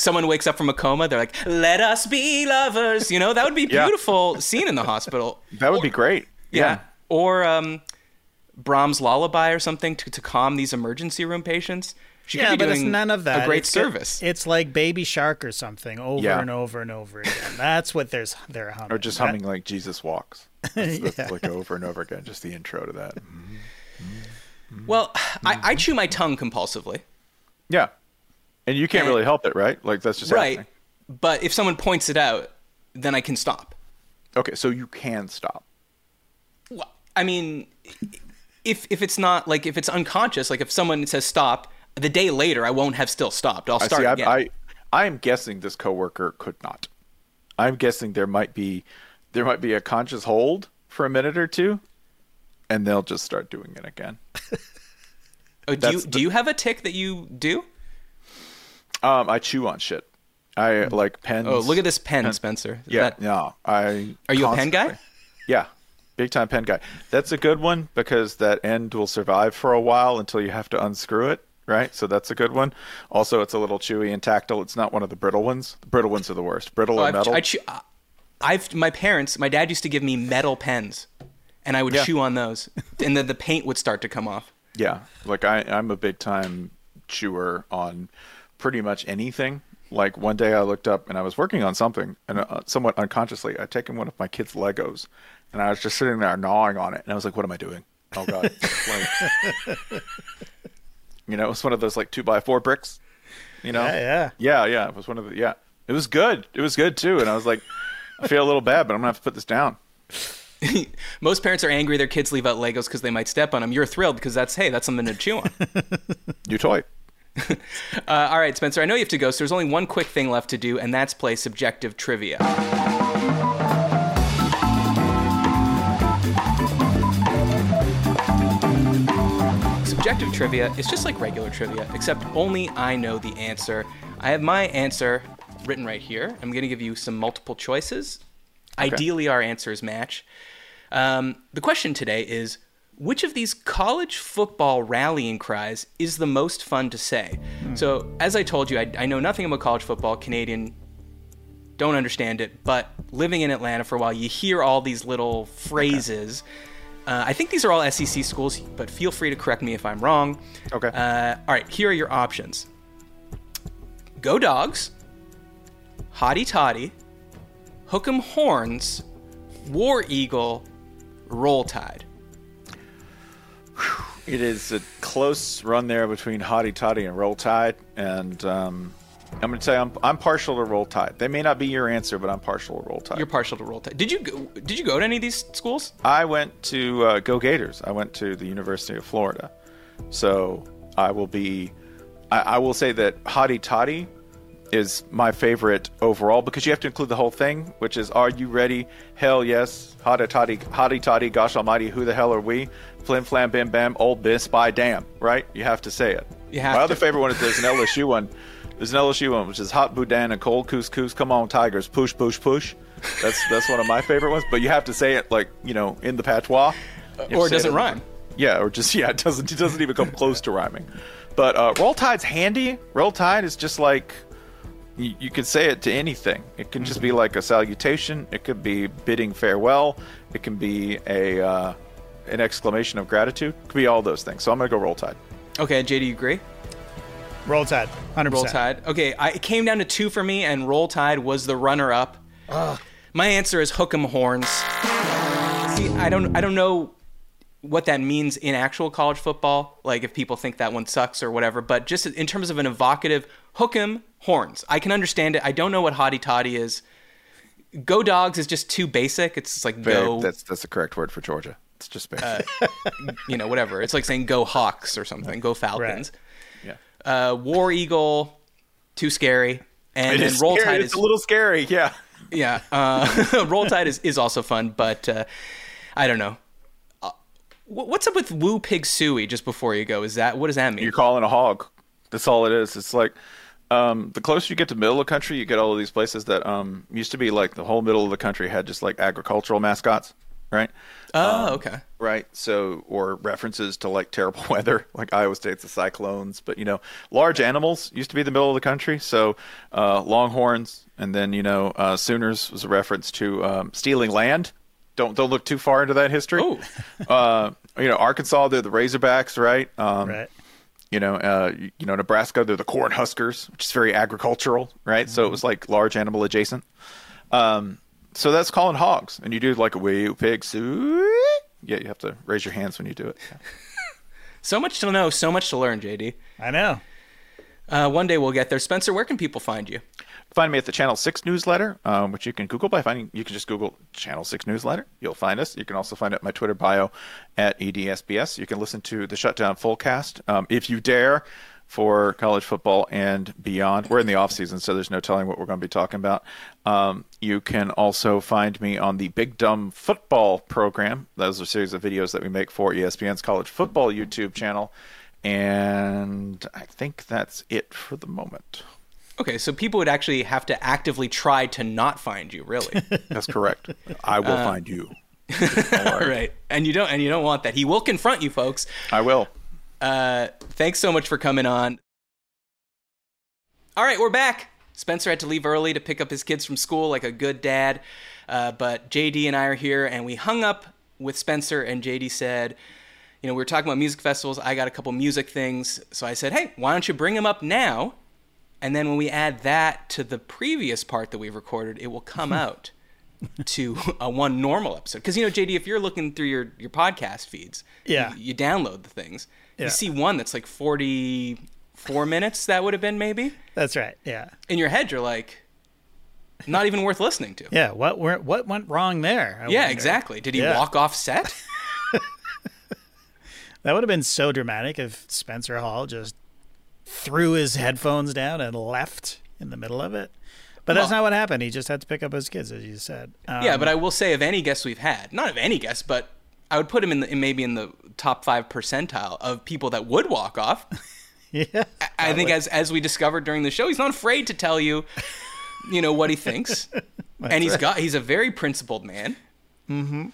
Someone wakes up from a coma. They're like, "Let us be lovers." You know that would be <laughs> Yeah. beautiful scene in the hospital. <laughs> That would be great. Yeah. Or um, Brahms' lullaby or something to, to calm these emergency room patients. She yeah, could be but it's none of that. A great It's- service. It's like Baby Shark or something over Yeah. and over and over again. <laughs> That's what there's they're humming. Or just That- humming like Jesus Walks. That's, that's Yeah. like over and over again, just the intro to that. Mm-hmm. well, I, I mm-hmm. chew my tongue compulsively. Yeah. And you can't And- really help it, right? Like that's just Right. happening. But if someone points it out, then I can stop. Okay, so you can stop. Well, I mean, if if it's not like if it's unconscious, like if someone says stop, the day later I won't have still stopped. I'll I start see. again. I, I I am guessing this coworker could not. I'm guessing there might be there might be a conscious hold for a minute or two, and they'll just start doing it again. <laughs> Oh, do you that's do you have a tick that you do? Um, I chew on shit. I like pens. Oh, look at this pen, Spencer. Is Yeah, that- no. I Are you a pen guy? Yeah, big time pen guy. That's a good one because that end will survive for a while until you have to unscrew it. Right, so that's a good one. Also, it's a little chewy and tactile. It's not one of the brittle ones. The brittle ones are the worst. Brittle Oh, or I've, metal. I chew, I've my parents, my dad used to give me metal pens, and I would Yeah. chew on those, and then the paint would start to come off. Yeah, like I, I'm a big time chewer on pretty much anything. Like one day I looked up and I was working on something, and uh, somewhat unconsciously, I'd taken one of my kids' Legos, and I was just sitting there gnawing on it, and I was like, "What am I doing? Oh God!" <laughs> like, you know, it was one of those like two by four bricks. You know? Yeah, yeah. yeah, yeah. It was one of the yeah. It was good. It was good too, and I was like, I feel a little bad, but I'm gonna have to put this down. <laughs> Most parents are angry their kids leave out Legos because they might step on them. You're thrilled because that's hey, that's something to chew on. <laughs> New toy. <laughs> Uh, all right, Spencer, I know you have to go, so there's only one quick thing left to do, and that's play subjective trivia. Subjective trivia is just like regular trivia, except only I know the answer. I have my answer written right here. I'm going to give you some multiple choices. Ideally, our answers match. Um, the question today is which of these college football rallying cries is the most fun to say? So, as I told you, I, I know nothing about college football, Canadian, don't understand it, but living in Atlanta for a while, you hear all these little phrases. Uh, I think these are all SEC schools, but feel free to correct me if I'm wrong. Okay. Uh, all right, here are your options Go Dogs, Hottie Toddy, Hook 'em Horns, War Eagle, Roll Tide. It is a close run there between Hottie Toddy and Roll Tide, and um, I'm going to tell you, I'm, I'm partial to Roll Tide. They may not be your answer, but I'm partial to Roll Tide. You're partial to Roll Tide. Did you go, did you go to any of these schools? I went to uh, Go Gators. I went to the University of Florida, so I will be. I, I will say that Hottie Toddy is my favorite overall because you have to include the whole thing, which is Are you ready? Hell yes. Hottie Toddy, Hottie Toddy, gosh almighty, who the hell are we? Flim flam bim bam, Ole Miss by damn, right? You have to say it. My to. other favorite one is there's an LSU one. There's an LSU one, which is hot boudin and cold coush-coush. Come on, Tigers, push, push, push. That's that's one of my favorite ones. But you have to say it like you know in the patois, You have to Or it doesn't in- rhyme. Yeah, or just <laughs> yeah, it doesn't it doesn't even come close to rhyming. But uh, roll tide's handy. Roll tide is just like you, you could say it to anything. It can just be like a salutation. It could be bidding farewell. It can be a uh, an exclamation of gratitude. It could be all those things. So I'm gonna go roll tide. Okay, Jay, do you agree? Roll Tide, hundred Roll. Tide. Okay, I, it came down to two for me, and Roll Tide was the runner-up. My answer is Hook 'em Horns. See, I don't, I don't know what that means in actual college football, like if people think that one sucks or whatever, but just in terms of an evocative hook 'em horns. I can understand it. I don't know what hottie toddy is. Go dogs is just too basic. It's just like Very- go, That's that's the correct word for Georgia. It's just basic. <laughs> you know, whatever. It's like saying go Hawks or something. Go Falcons. yeah. Uh, War Eagle, too scary. And It then Roll scary. Tide It's is a little scary. Yeah. yeah. Uh, <laughs> Roll Tide is, is also fun, but uh, I don't know. Wh- what's up with Woo Pig Sooie? Just before you go, is that what does that mean? You're calling a hog. That's all it is. It's like um, the closer you get to middle of the country, you get all of these places that um, used to be like the whole middle of the country had just like agricultural mascots, right? oh, okay. Right. So, or references to like terrible <laughs> weather, like Iowa State's the cyclones. But you know, large animals used to be the middle of the country. So, uh, longhorns, and then you know, uh, Sooners was a reference to um, stealing land. Don't don't look too far into that history. <laughs> Uh, you know, Arkansas, they're the Razorbacks, right? Um, Right. you know, uh, you, you know, Nebraska, they're the corn huskers, which is very agricultural, right? So it was like large animal adjacent. Um, so that's calling hogs, and you do like a wee pig. Yeah, you have to raise your hands when you do it. <laughs> So much to know, so much to learn, JD. I know. Uh, one day we'll get there. Spencer, where can people find you? Find me at the Channel Six newsletter, um, which you can Google by finding. You can just Google Channel Six newsletter. You'll find us. You can also find in my Twitter bio at edsbs. You can listen to the Shutdown Fullcast um, if you dare for college football and beyond. We're in the off season, so there's no telling what we're going to be talking about. Um, you can also find me on the Big Dumb Football program. Those are a series of videos that we make for ESPN's college football YouTube channel. And I think that's it for the moment. Okay, so people would actually have to actively try to not find you, really. <laughs> That's correct. I will find you. <laughs> All right, and you don't, and you don't want that. He will confront you, folks. I will. Uh, thanks so much for coming on. All right, we're back. Spencer had to leave early to pick up his kids from school like a good dad. Uh, but JD and I are here, and we hung up with Spencer, and JD said, You know, we were talking about music festivals. I got a couple music things. So I said, Hey, why don't you bring them up now? And then when we add that to the previous part that we've recorded, it will come <laughs> out to a one normal episode. Because, you know, JD, if you're looking through your, your podcast feeds, Yeah. you, you download the things. Yeah. You see one that's like 44 <laughs> minutes, that would have been maybe. That's right. Yeah. In your head, you're like, not even worth listening to. Yeah. What were, what went wrong there? I Yeah, wonder. exactly. Did he Yeah. walk off set? <laughs> That would have been so dramatic if Spencer Hall just threw his headphones down and left in the middle of it. But that's Well- not what happened. He just had to pick up his kids, as you said. Um, yeah, but I will say, of any guests we've had, not of any guests, but I would put him in, the, in maybe in the top five percentile of people that would walk off. <laughs> yeah, I think as as we discovered during the show, he's not afraid to tell you, you know, what he thinks, <laughs> and he's got he's a very principled man, mm-hmm.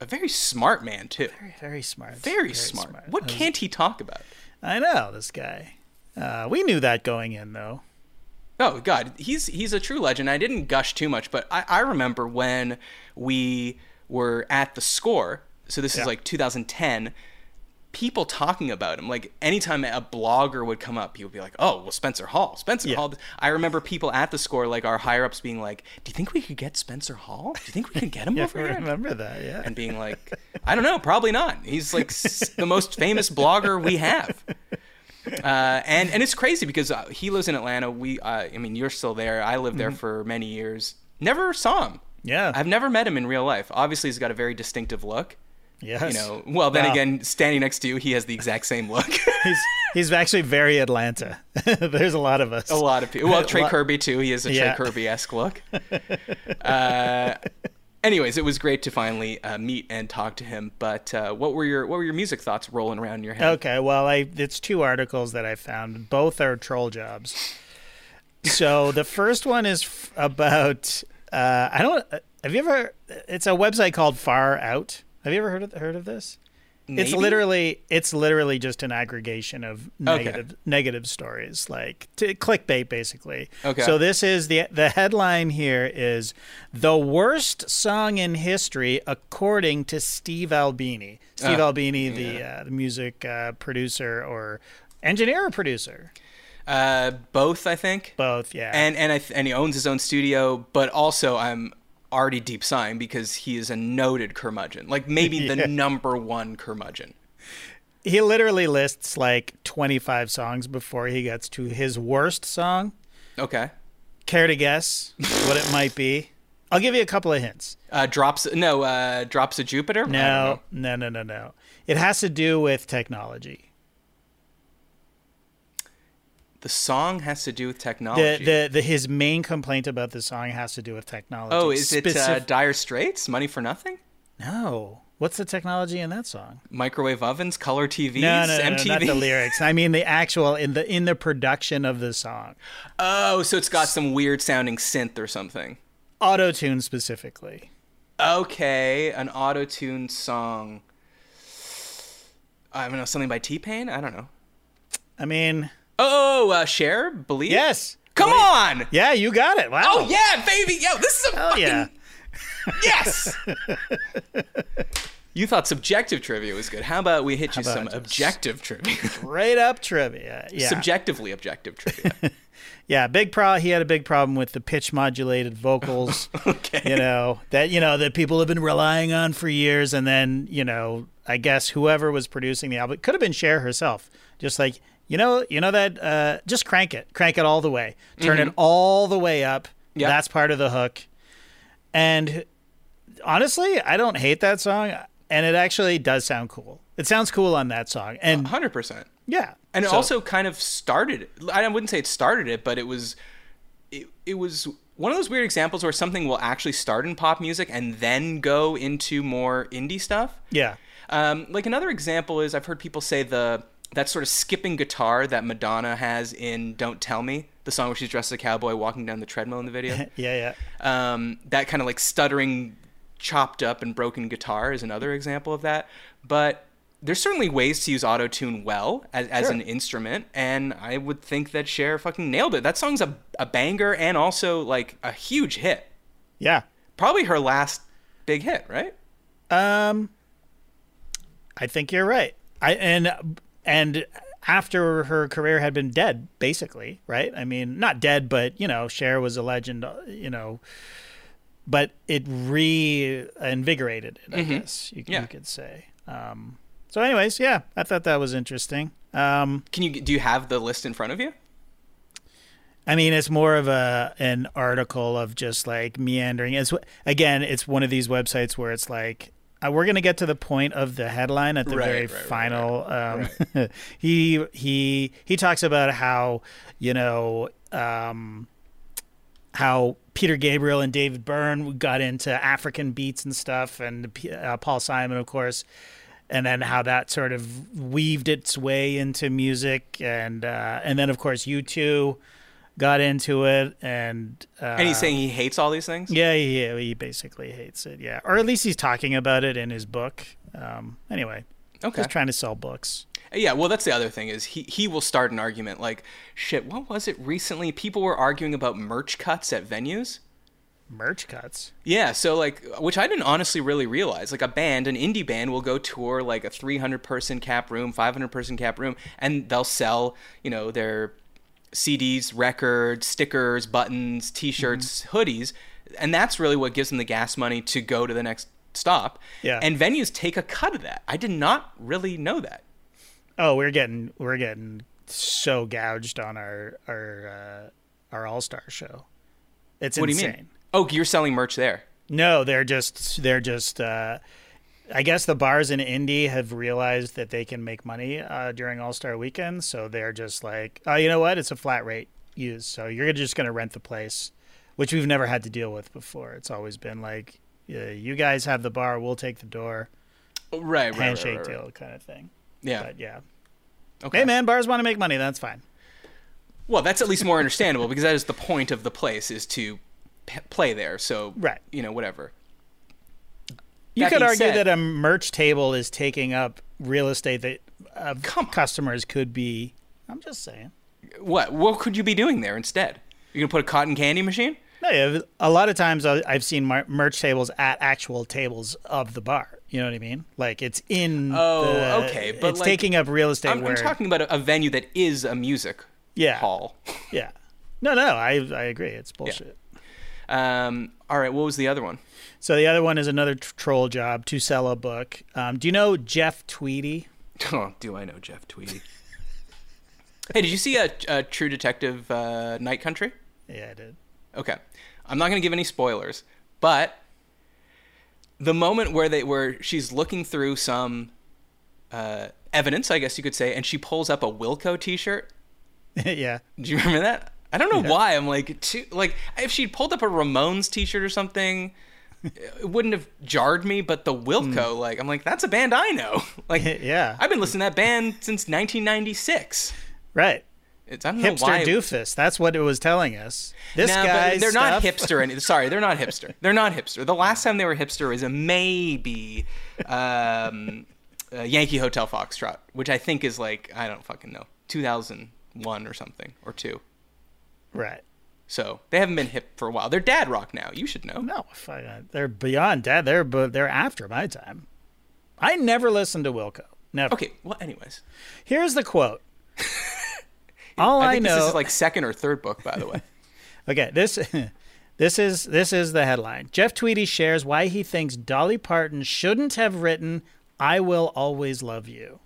a very smart man too, very smart. very, smart. What can't he talk about? I know this guy. Uh, we knew that going in, though. Oh God, he's he's a true legend. I didn't gush too much, but I, I remember when we were at the score. So this Yeah. is like 2010. People talking about him, like anytime a blogger would come up, people would be like, "Oh, well, Spencer Hall, Spencer Yeah. Hall." I remember people at the score, like our higher ups, being like, "Do you think we could get Spencer Hall? Do you think we could get him <laughs> Yeah, over I here?" remember that. Yeah. And being like, "I don't know, probably not." He's like s- the most famous blogger we have. <laughs> Uh, and and it's crazy because uh, he lives in Atlanta. We, uh, I mean, you're still there. I lived there for many years. Never saw him. yeah. I've never met him in real life. Obviously, he's got a very distinctive look. yes. You know, well, then Wow. again, standing next to you, he has the exact same look. <laughs> he's he's actually very Atlanta. <laughs> There's a lot of us. a lot of people. Well, Trey Kirby too. He has a Yeah. Trey Kirby esque look. uh, anyways, it was great to finally uh, meet and talk to him. But uh, what were your what were your music thoughts rolling around in your head? Okay, well, I it's two articles that I found. Both are troll jobs. So <laughs> the first one is f- about uh, I don't have you ever? It's a website called Far Out. Have you ever heard of heard of this? It's literally it's literally just an aggregation of Okay. negative negative stories, like t- clickbait, basically. Okay. So this is the the headline here is the worst song in history according to Steve Albini. Steve Ah, Albini, the uh, the music uh, producer or engineer or producer, Uh, both, I think. both. Yeah. and and I th- and he owns his own studio, but also I'm already deep sighing because he is a noted curmudgeon, like maybe the <laughs> number one curmudgeon. He literally lists like 25 songs before he gets to his worst song. Okay. Care to guess what it might be? I'll give you a couple of hints. Uh, drops no uh, drops of Jupiter. No, no, no, no, no. It has to do with technology. The song has to do with technology. the the his main complaint about the song has to do with technology. oh, is it uh, Dire Straits? Money for Nothing? no. What's the technology in that song? Microwave ovens, color TVs, No, no, no, no, not the lyrics. I mean the actual in the in the production of the song. oh, so it's got some weird sounding synth or something. Auto tune specifically. Okay, an auto tune song. I don't know something by T Pain. I don't know. I mean, Oh, uh, Cher, believe. yes. Come on. Yeah, you got it. Wow. Oh yeah, baby. Yo, this is a Hell fucking yeah. <laughs> yes. <laughs> you thought subjective trivia was good. How about we hit you some objective trivia? Straight up trivia. <laughs> Yeah. Subjectively objective trivia. Yeah, big pro. He had a big problem with the pitch modulated vocals. okay. you know that you know that people have been relying on for years, and then you know I guess whoever was producing the album could have been Cher herself, just like you know you know that uh, just crank it, crank it all the way, turn it all the way up. Yep. That's part of the hook. And honestly, I don't hate that song, and it actually does sound cool. It sounds cool on that song, and Hundred percent. yeah, And it so- also kind of started. I wouldn't say it started it, but it was. It, it was one of those weird examples where something will actually start in pop music and then go into more indie stuff. yeah. Um, like another example is I've heard people say the that sort of skipping guitar that Madonna has in "Don't Tell Me," the song where she's dressed as a cowboy walking down the treadmill in the video. <laughs> Yeah, yeah. um, that kind of like stuttering, chopped up and broken guitar is another example of that. But there's certainly ways to use auto tune well as, as Sure. an instrument, and I would think that Cher fucking nailed it. That song's a, a banger and also like a huge hit. Yeah. Probably her last big hit, right? Um, I think you're right. I and and after her career had been dead, basically, right? I mean, not dead, but you know, Cher was a legend. uh, You know, but it reinvigorated it. I guess you, Yeah. you could say. Um, so, anyways, yeah, I thought that was interesting. Um, Can you do you have the list in front of you? I mean, it's more of a an article of just like meandering. It's again, it's one of these websites where it's like uh, we're gonna get to the point of the headline at the Right, very right, right, final. Um, <laughs> he he he talks about how you know um, how Peter Gabriel and David Byrne got into African beats and stuff, and uh, Paul Simon, of course and then how that sort of weaved its way into music, and uh, and then of course U2 got into it, and uh, And he's saying he hates all these things. yeah, yeah, he basically hates it, yeah, or at least he's talking about it in his book. Um, anyway, Okay. just trying to sell books. Yeah, well, that's the other thing is he he will start an argument like, shit, what was it recently? People were arguing about merch cuts at venues. Merch cuts. Yeah, so like, which I didn't honestly really realize. Like a band, an indie band, will go tour like a 300 person cap room, 500 person cap room, and they'll sell, you know, their CDs, records, stickers, buttons, T-shirts, Mm-hmm. hoodies, and that's really what gives them the gas money to go to the next stop. Yeah. And venues take a cut of that. I did not really know that. Oh, we're getting we're getting so gouged on our our uh, our All Star show. It's What do you mean? Oh, you're selling merch there. No, they're just they're just. Uh, I guess the bars in Indy have realized that they can make money uh, during All Star Weekend, so they're just like, oh, you know what? It's a flat rate use, so you're just going to rent the place, which we've never had to deal with before. It's always been like, yeah, you guys have the bar, we'll take the door, Right, right, right, handshake right, right. deal kind of thing. Yeah. But yeah, Okay. hey man, bars want to make money. That's fine. Well, that's at least more <laughs> understandable because that is the point of the place is to p- play there. So, Right. you know, whatever. You That could argue said- that a merch table is taking up real estate that on. customers could be. I'm just saying. What what could you be doing there instead? You gonna put a cotton candy machine? No, yeah, a lot of times I- I've seen merch tables at actual tables of the bar. You know what I mean? Like it's in. Oh, the- okay, but it's like- taking up real estate. I'm, where, I'm talking about a, a venue that is a music Yeah. hall. Yeah. No, no, I I agree. It's bullshit. Um, All right, what was the other one? So the other one is another tr- troll job to sell a book. Um, do you know Jeff Tweedy? <laughs> Oh, do I know Jeff Tweedy? hey, did you see a, a True Detective uh, Night Country? Yeah, I did. Okay, I'm not going to give any spoilers, but the moment where they where she's looking through some uh, evidence, I guess you could say, and she pulls up a Wilco T-shirt. <laughs> yeah. Do you remember that? I don't know why. I'm like, too, like if she'd pulled up a Ramones T-shirt or something, it wouldn't have jarred me. But the Wilco, like, I'm like, that's a band I know. <laughs> Like, <laughs> Yeah. I've been listening to that band since 1996. Right. It's I don't know Hipster why. doofus. That's what it was telling us. This guy. they're not hipster. Any, sorry, they're not <laughs> hipster. They're not hipster. The last time they were hipster was a maybe um, uh, Yankee Hotel Foxtrot, which I think is like I don't fucking know, 2001 or something or two. Right. So they haven't been hip for a while. They're dad rock now. You should know. No, fuck, uh, they're beyond dad. They're they're after my time. I never listened to Wilco. Never. Okay. Well, anyways, Here's the quote. <laughs> All I I, think know. this is like second or third book, by the way. <laughs> Okay, this <laughs> this is this is the headline. Jeff Tweedy shares why he thinks Dolly Parton shouldn't have written "I Will Always Love You."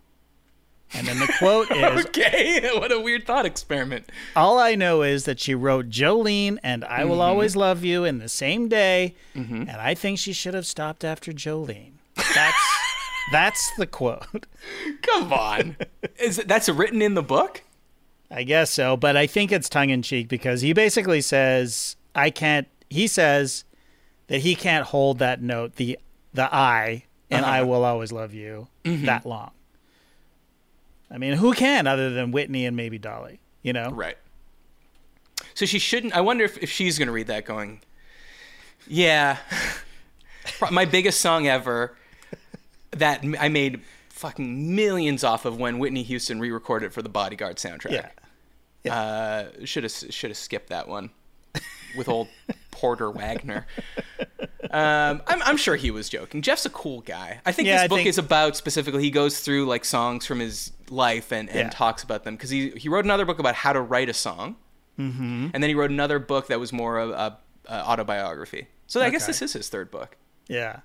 And then the quote <laughs> is, okay. what a weird thought experiment. "All I know is that she wrote Jolene and I Mm-hmm. Will Always Love You in the same day, mm-hmm. and I think she should have stopped after Jolene." That's <laughs> that's the quote. Come on. Is it, that's written in the book? I guess so, but I think it's tongue in cheek because he basically says I can't. He says that he can't hold that note, the the I, and I uh-huh. will always love you mm-hmm. that long. I mean, who can other than Whitney and maybe Dolly? You know, Right. So she shouldn't. I wonder if, if she's going to read that going, yeah, <laughs> my biggest song ever that I made fucking millions off of when Whitney Houston re recorded for the Bodyguard soundtrack. Yeah. Uh, should have should have skipped that one with old Porter Wagoner. Um, I'm, I'm sure he was joking. Jeff's a cool guy. I think Yeah, this I book think- is about specifically. He goes through like songs from his life and, and Yeah. talks about them because he he wrote another book about how to write a song, mm-hmm. and then he wrote another book that was more of a, a autobiography. So I guess this is his third book. yeah.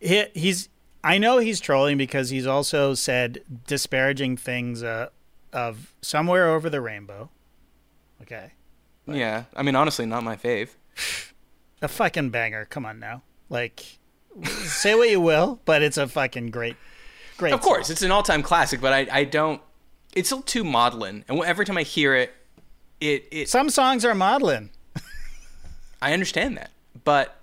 He, he's. I know he's trolling because he's also said disparaging things uh, of somewhere over the rainbow. Okay, Yeah, I mean honestly, not my fave. a fucking banger. Come on now, like say what you will, but it's a fucking great, great. Of course, it's an all-time classic, but I I don't. It's still too maudlin, and every time I hear it, it it Some songs are maudlin. I understand that, but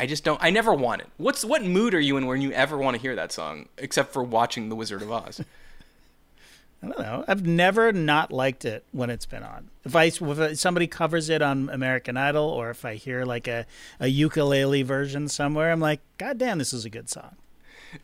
I just don't. I never want it. What's what mood are you in when you ever want to hear that song, except for watching The Wizard of Oz? I don't know. I've never not liked it when it's been on. If I if somebody covers it on American Idol, or if I hear like a, a ukulele version somewhere, I'm like, God damn, this is a good song.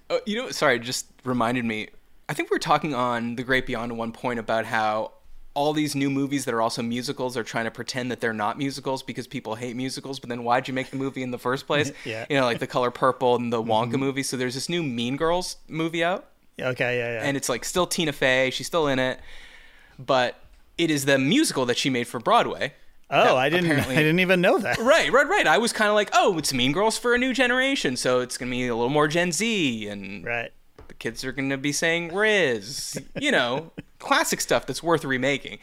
Oh, you know, sorry, just reminded me. I think we were talking on The Great Beyond at one point about how all these new movies that are also musicals are trying to pretend that they're not musicals because people hate musicals. But then why'd you make the movie in the first place? <laughs> Yeah. You know, like The Color Purple and the mm-hmm. Wonka movie. So there's this new Mean Girls movie out. Okay, yeah, yeah. and it's like still Tina Fey, she's still in it, but it is the musical that she made for Broadway. oh, I didn't. I didn't even know that. Right, right, right. I was kind of like, oh, it's Mean Girls for a new generation, so it's gonna be a little more Gen Z, and Right. the kids are gonna be saying Riz, you know, <laughs> classic stuff that's worth remaking.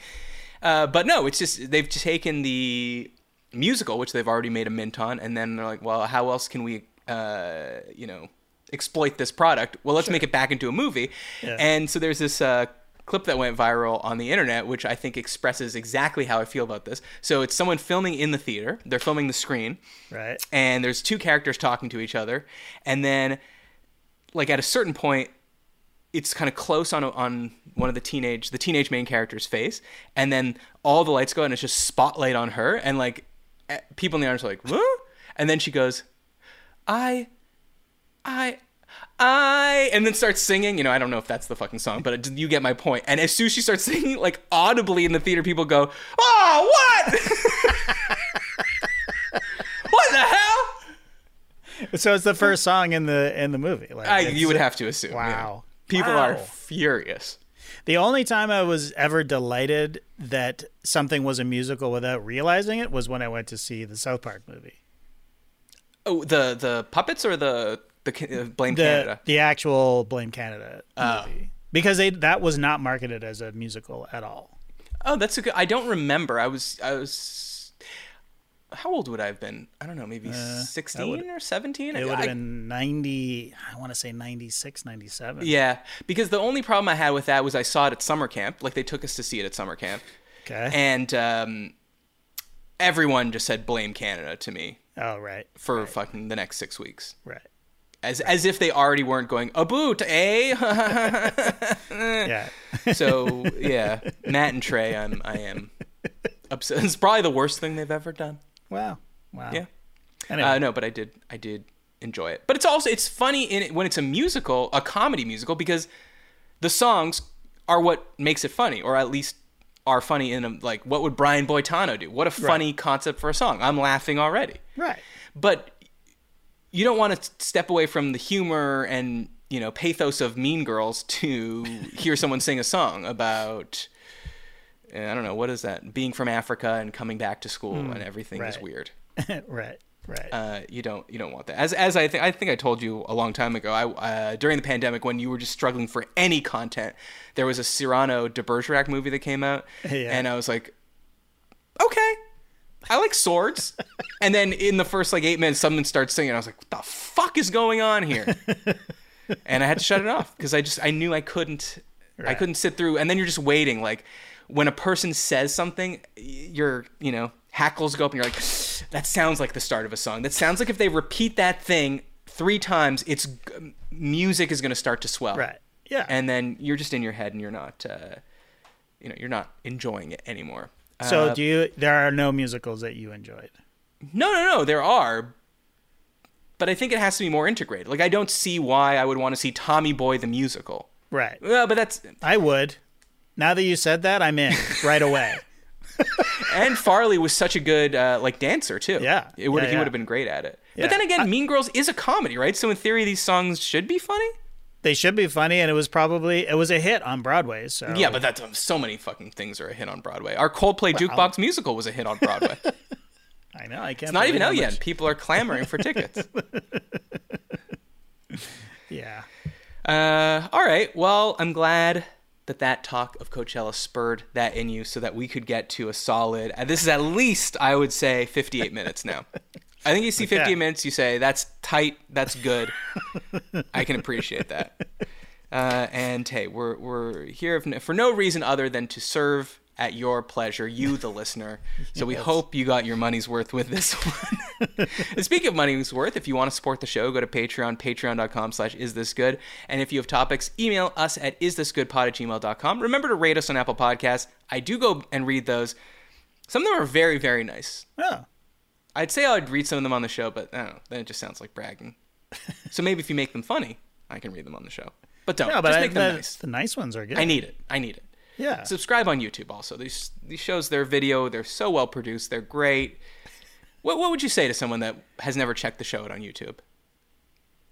Uh, but no, it's just they've taken the musical, which they've already made a mint on, and then they're like, well, how else can we, uh, you know, exploit this product? Well, let's make it back into a movie. And so there's this uh, clip that went viral on the internet, which I think expresses exactly how I feel about this. So it's someone filming in the theater. They're filming the screen Right. and there's two characters talking to each other and then like at a certain point it's kind of close on on one of the teenage the teenage main character's face and then all the lights go out and it's just spotlight on her and like people in the audience are like what and then she goes i i I and then starts singing. You know, I don't know if that's the fucking song, but it, you get my point. And as soon as she starts singing, like audibly in the theater, people go, "Oh, what? <laughs> what the hell?" So it's the first song in the in the movie. Like I, you would have to assume. yeah. Wow. People Wow. are furious. The only time I was ever delighted that something was a musical without realizing it was when I went to see the South Park movie. Oh, the the puppets or the the uh, Blame The Canada? the actual Blame Canada Oh. movie. Because they that was not marketed as a musical at all. Oh, that's a good. I don't remember. I was I was. How old would I have been? I don't know, maybe sixteen or seventeen. Uh, It would have been 90 I want to say 96, 97. Yeah, because the only problem I had with that was I saw it at summer camp. Like they took us to see it at summer camp, Okay. and um, everyone just said "blame Canada" to me oh, right. for fucking the next six weeks, Right. As as if they already weren't going a boot, eh? <laughs> Yeah. so yeah, Matt and Trey, I'm I am upset. <laughs> It's probably the worst thing they've ever done. wow. Wow. Yeah. Anyway, Uh, no, but I did I did enjoy it. But it's also it's funny in it, when it's a musical, a comedy musical, because the songs are what makes it funny, or at least are funny in a, like what would Brian Boitano do? What a funny concept for a song. I'm laughing already. right. But you don't want to step away from the humor and you know pathos of Mean Girls to <laughs> hear someone sing a song about. uh, I don't know what is that? Being from Africa and coming back to school and everything is weird <laughs> right. Right. uh, you don't you don't want that. As as I think I think I told you a long time ago. I uh, during the pandemic when you were just struggling for any content, there was a Cyrano de Bergerac movie that came out, <laughs> Yeah. and I was like, okay, I like swords. and then in the first like eight minutes, someone starts singing. I was like, what the fuck is going on here? <laughs> and I had to shut it off because I just I knew I couldn't I couldn't sit through. And then you're just waiting like. When a person says something, y- your you know hackles go up, and you're like, "That sounds like the start of a song. That sounds like if they repeat that thing three times, it's music is going to start to swell." right. Yeah. And then you're just in your head, and you're not, uh, you know, you're not enjoying it anymore. So Uh, do you there are no musicals that you enjoyed? no, no, no. There are, but I think it has to be more integrated. Like I don't see why I would want to see Tommy Boy the musical. Right. Well, but that's I would. Now that you said that, I'm in right away. <laughs> <laughs> and Farley was such a good uh, like dancer too. Yeah. it would Yeah, he yeah. would have been great at it. Yeah. But then again, Mean Girls is a comedy, right? So in theory, these songs should be funny. They should be funny, and it was probably it was a hit on Broadway. So Yeah, but that's um, so many fucking things are a hit on Broadway. Our Coldplay jukebox musical was a hit on Broadway. <laughs> I know I can't. It's not even out yet. People are clamoring for tickets. <laughs> Yeah. Uh, all right. Well, I'm glad that that talk of Coachella spurred that in you, so that we could get to a solid. Uh, this is at least, I would say, 58 minutes now. <laughs> I think you see 58 Okay. minutes, you say that's tight, that's good. I can appreciate that. Uh, and hey, we're we're here for no reason other than to serve at your pleasure, you the listener. So we hope you got your money's worth with this one. And Speaking of money's worth, if you want to support the show, go to Patreon, patreon.com slash is this good. And if you have topics, email us at isthisgoodpod at gmail.com. Remember to rate us on Apple Podcasts. I do go and read those. Some of them are very, very nice. Oh. I'd say I'd read some of them on the show, but I don't know. Then it just sounds like bragging. <laughs> so maybe if you make them funny, I can read them on the show. But don't. Yeah, but just I, make them the, nice. the nice ones are good. I need it. I need it. Yeah. Subscribe on YouTube also. These these shows, their video, they're so well produced. They're great. What what would you say to someone that has never checked the show out on YouTube?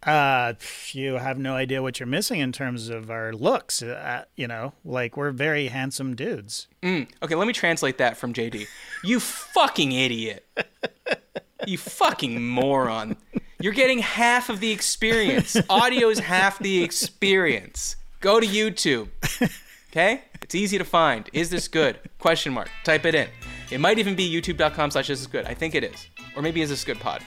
Uh, you have no idea what you're missing in terms of our looks. Uh, you know, like we're very handsome dudes. Okay, let me translate that from JD. You fucking idiot. You fucking moron. You're getting half of the experience. Audio is half the experience. Go to YouTube. Okay? It's easy to find. Is this good? Question mark. Type it in. It might even be youtube.com slash is this good. I think it is. Or maybe is this good pod.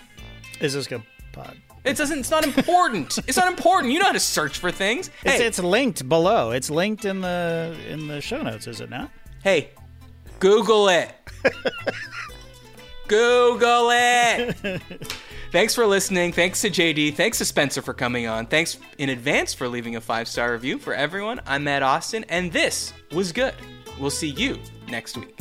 Is this good pod? It doesn't it's not important. it's not important. You know how to search for things. It's, it's linked below. It's linked in the in the show notes, is it not? hey, Google it. Google it. <laughs> Thanks for listening. Thanks to JD. Thanks to Spencer for coming on. Thanks in advance for leaving a five star review for everyone. I'm Matt Osten, and this was good. We'll see you next week.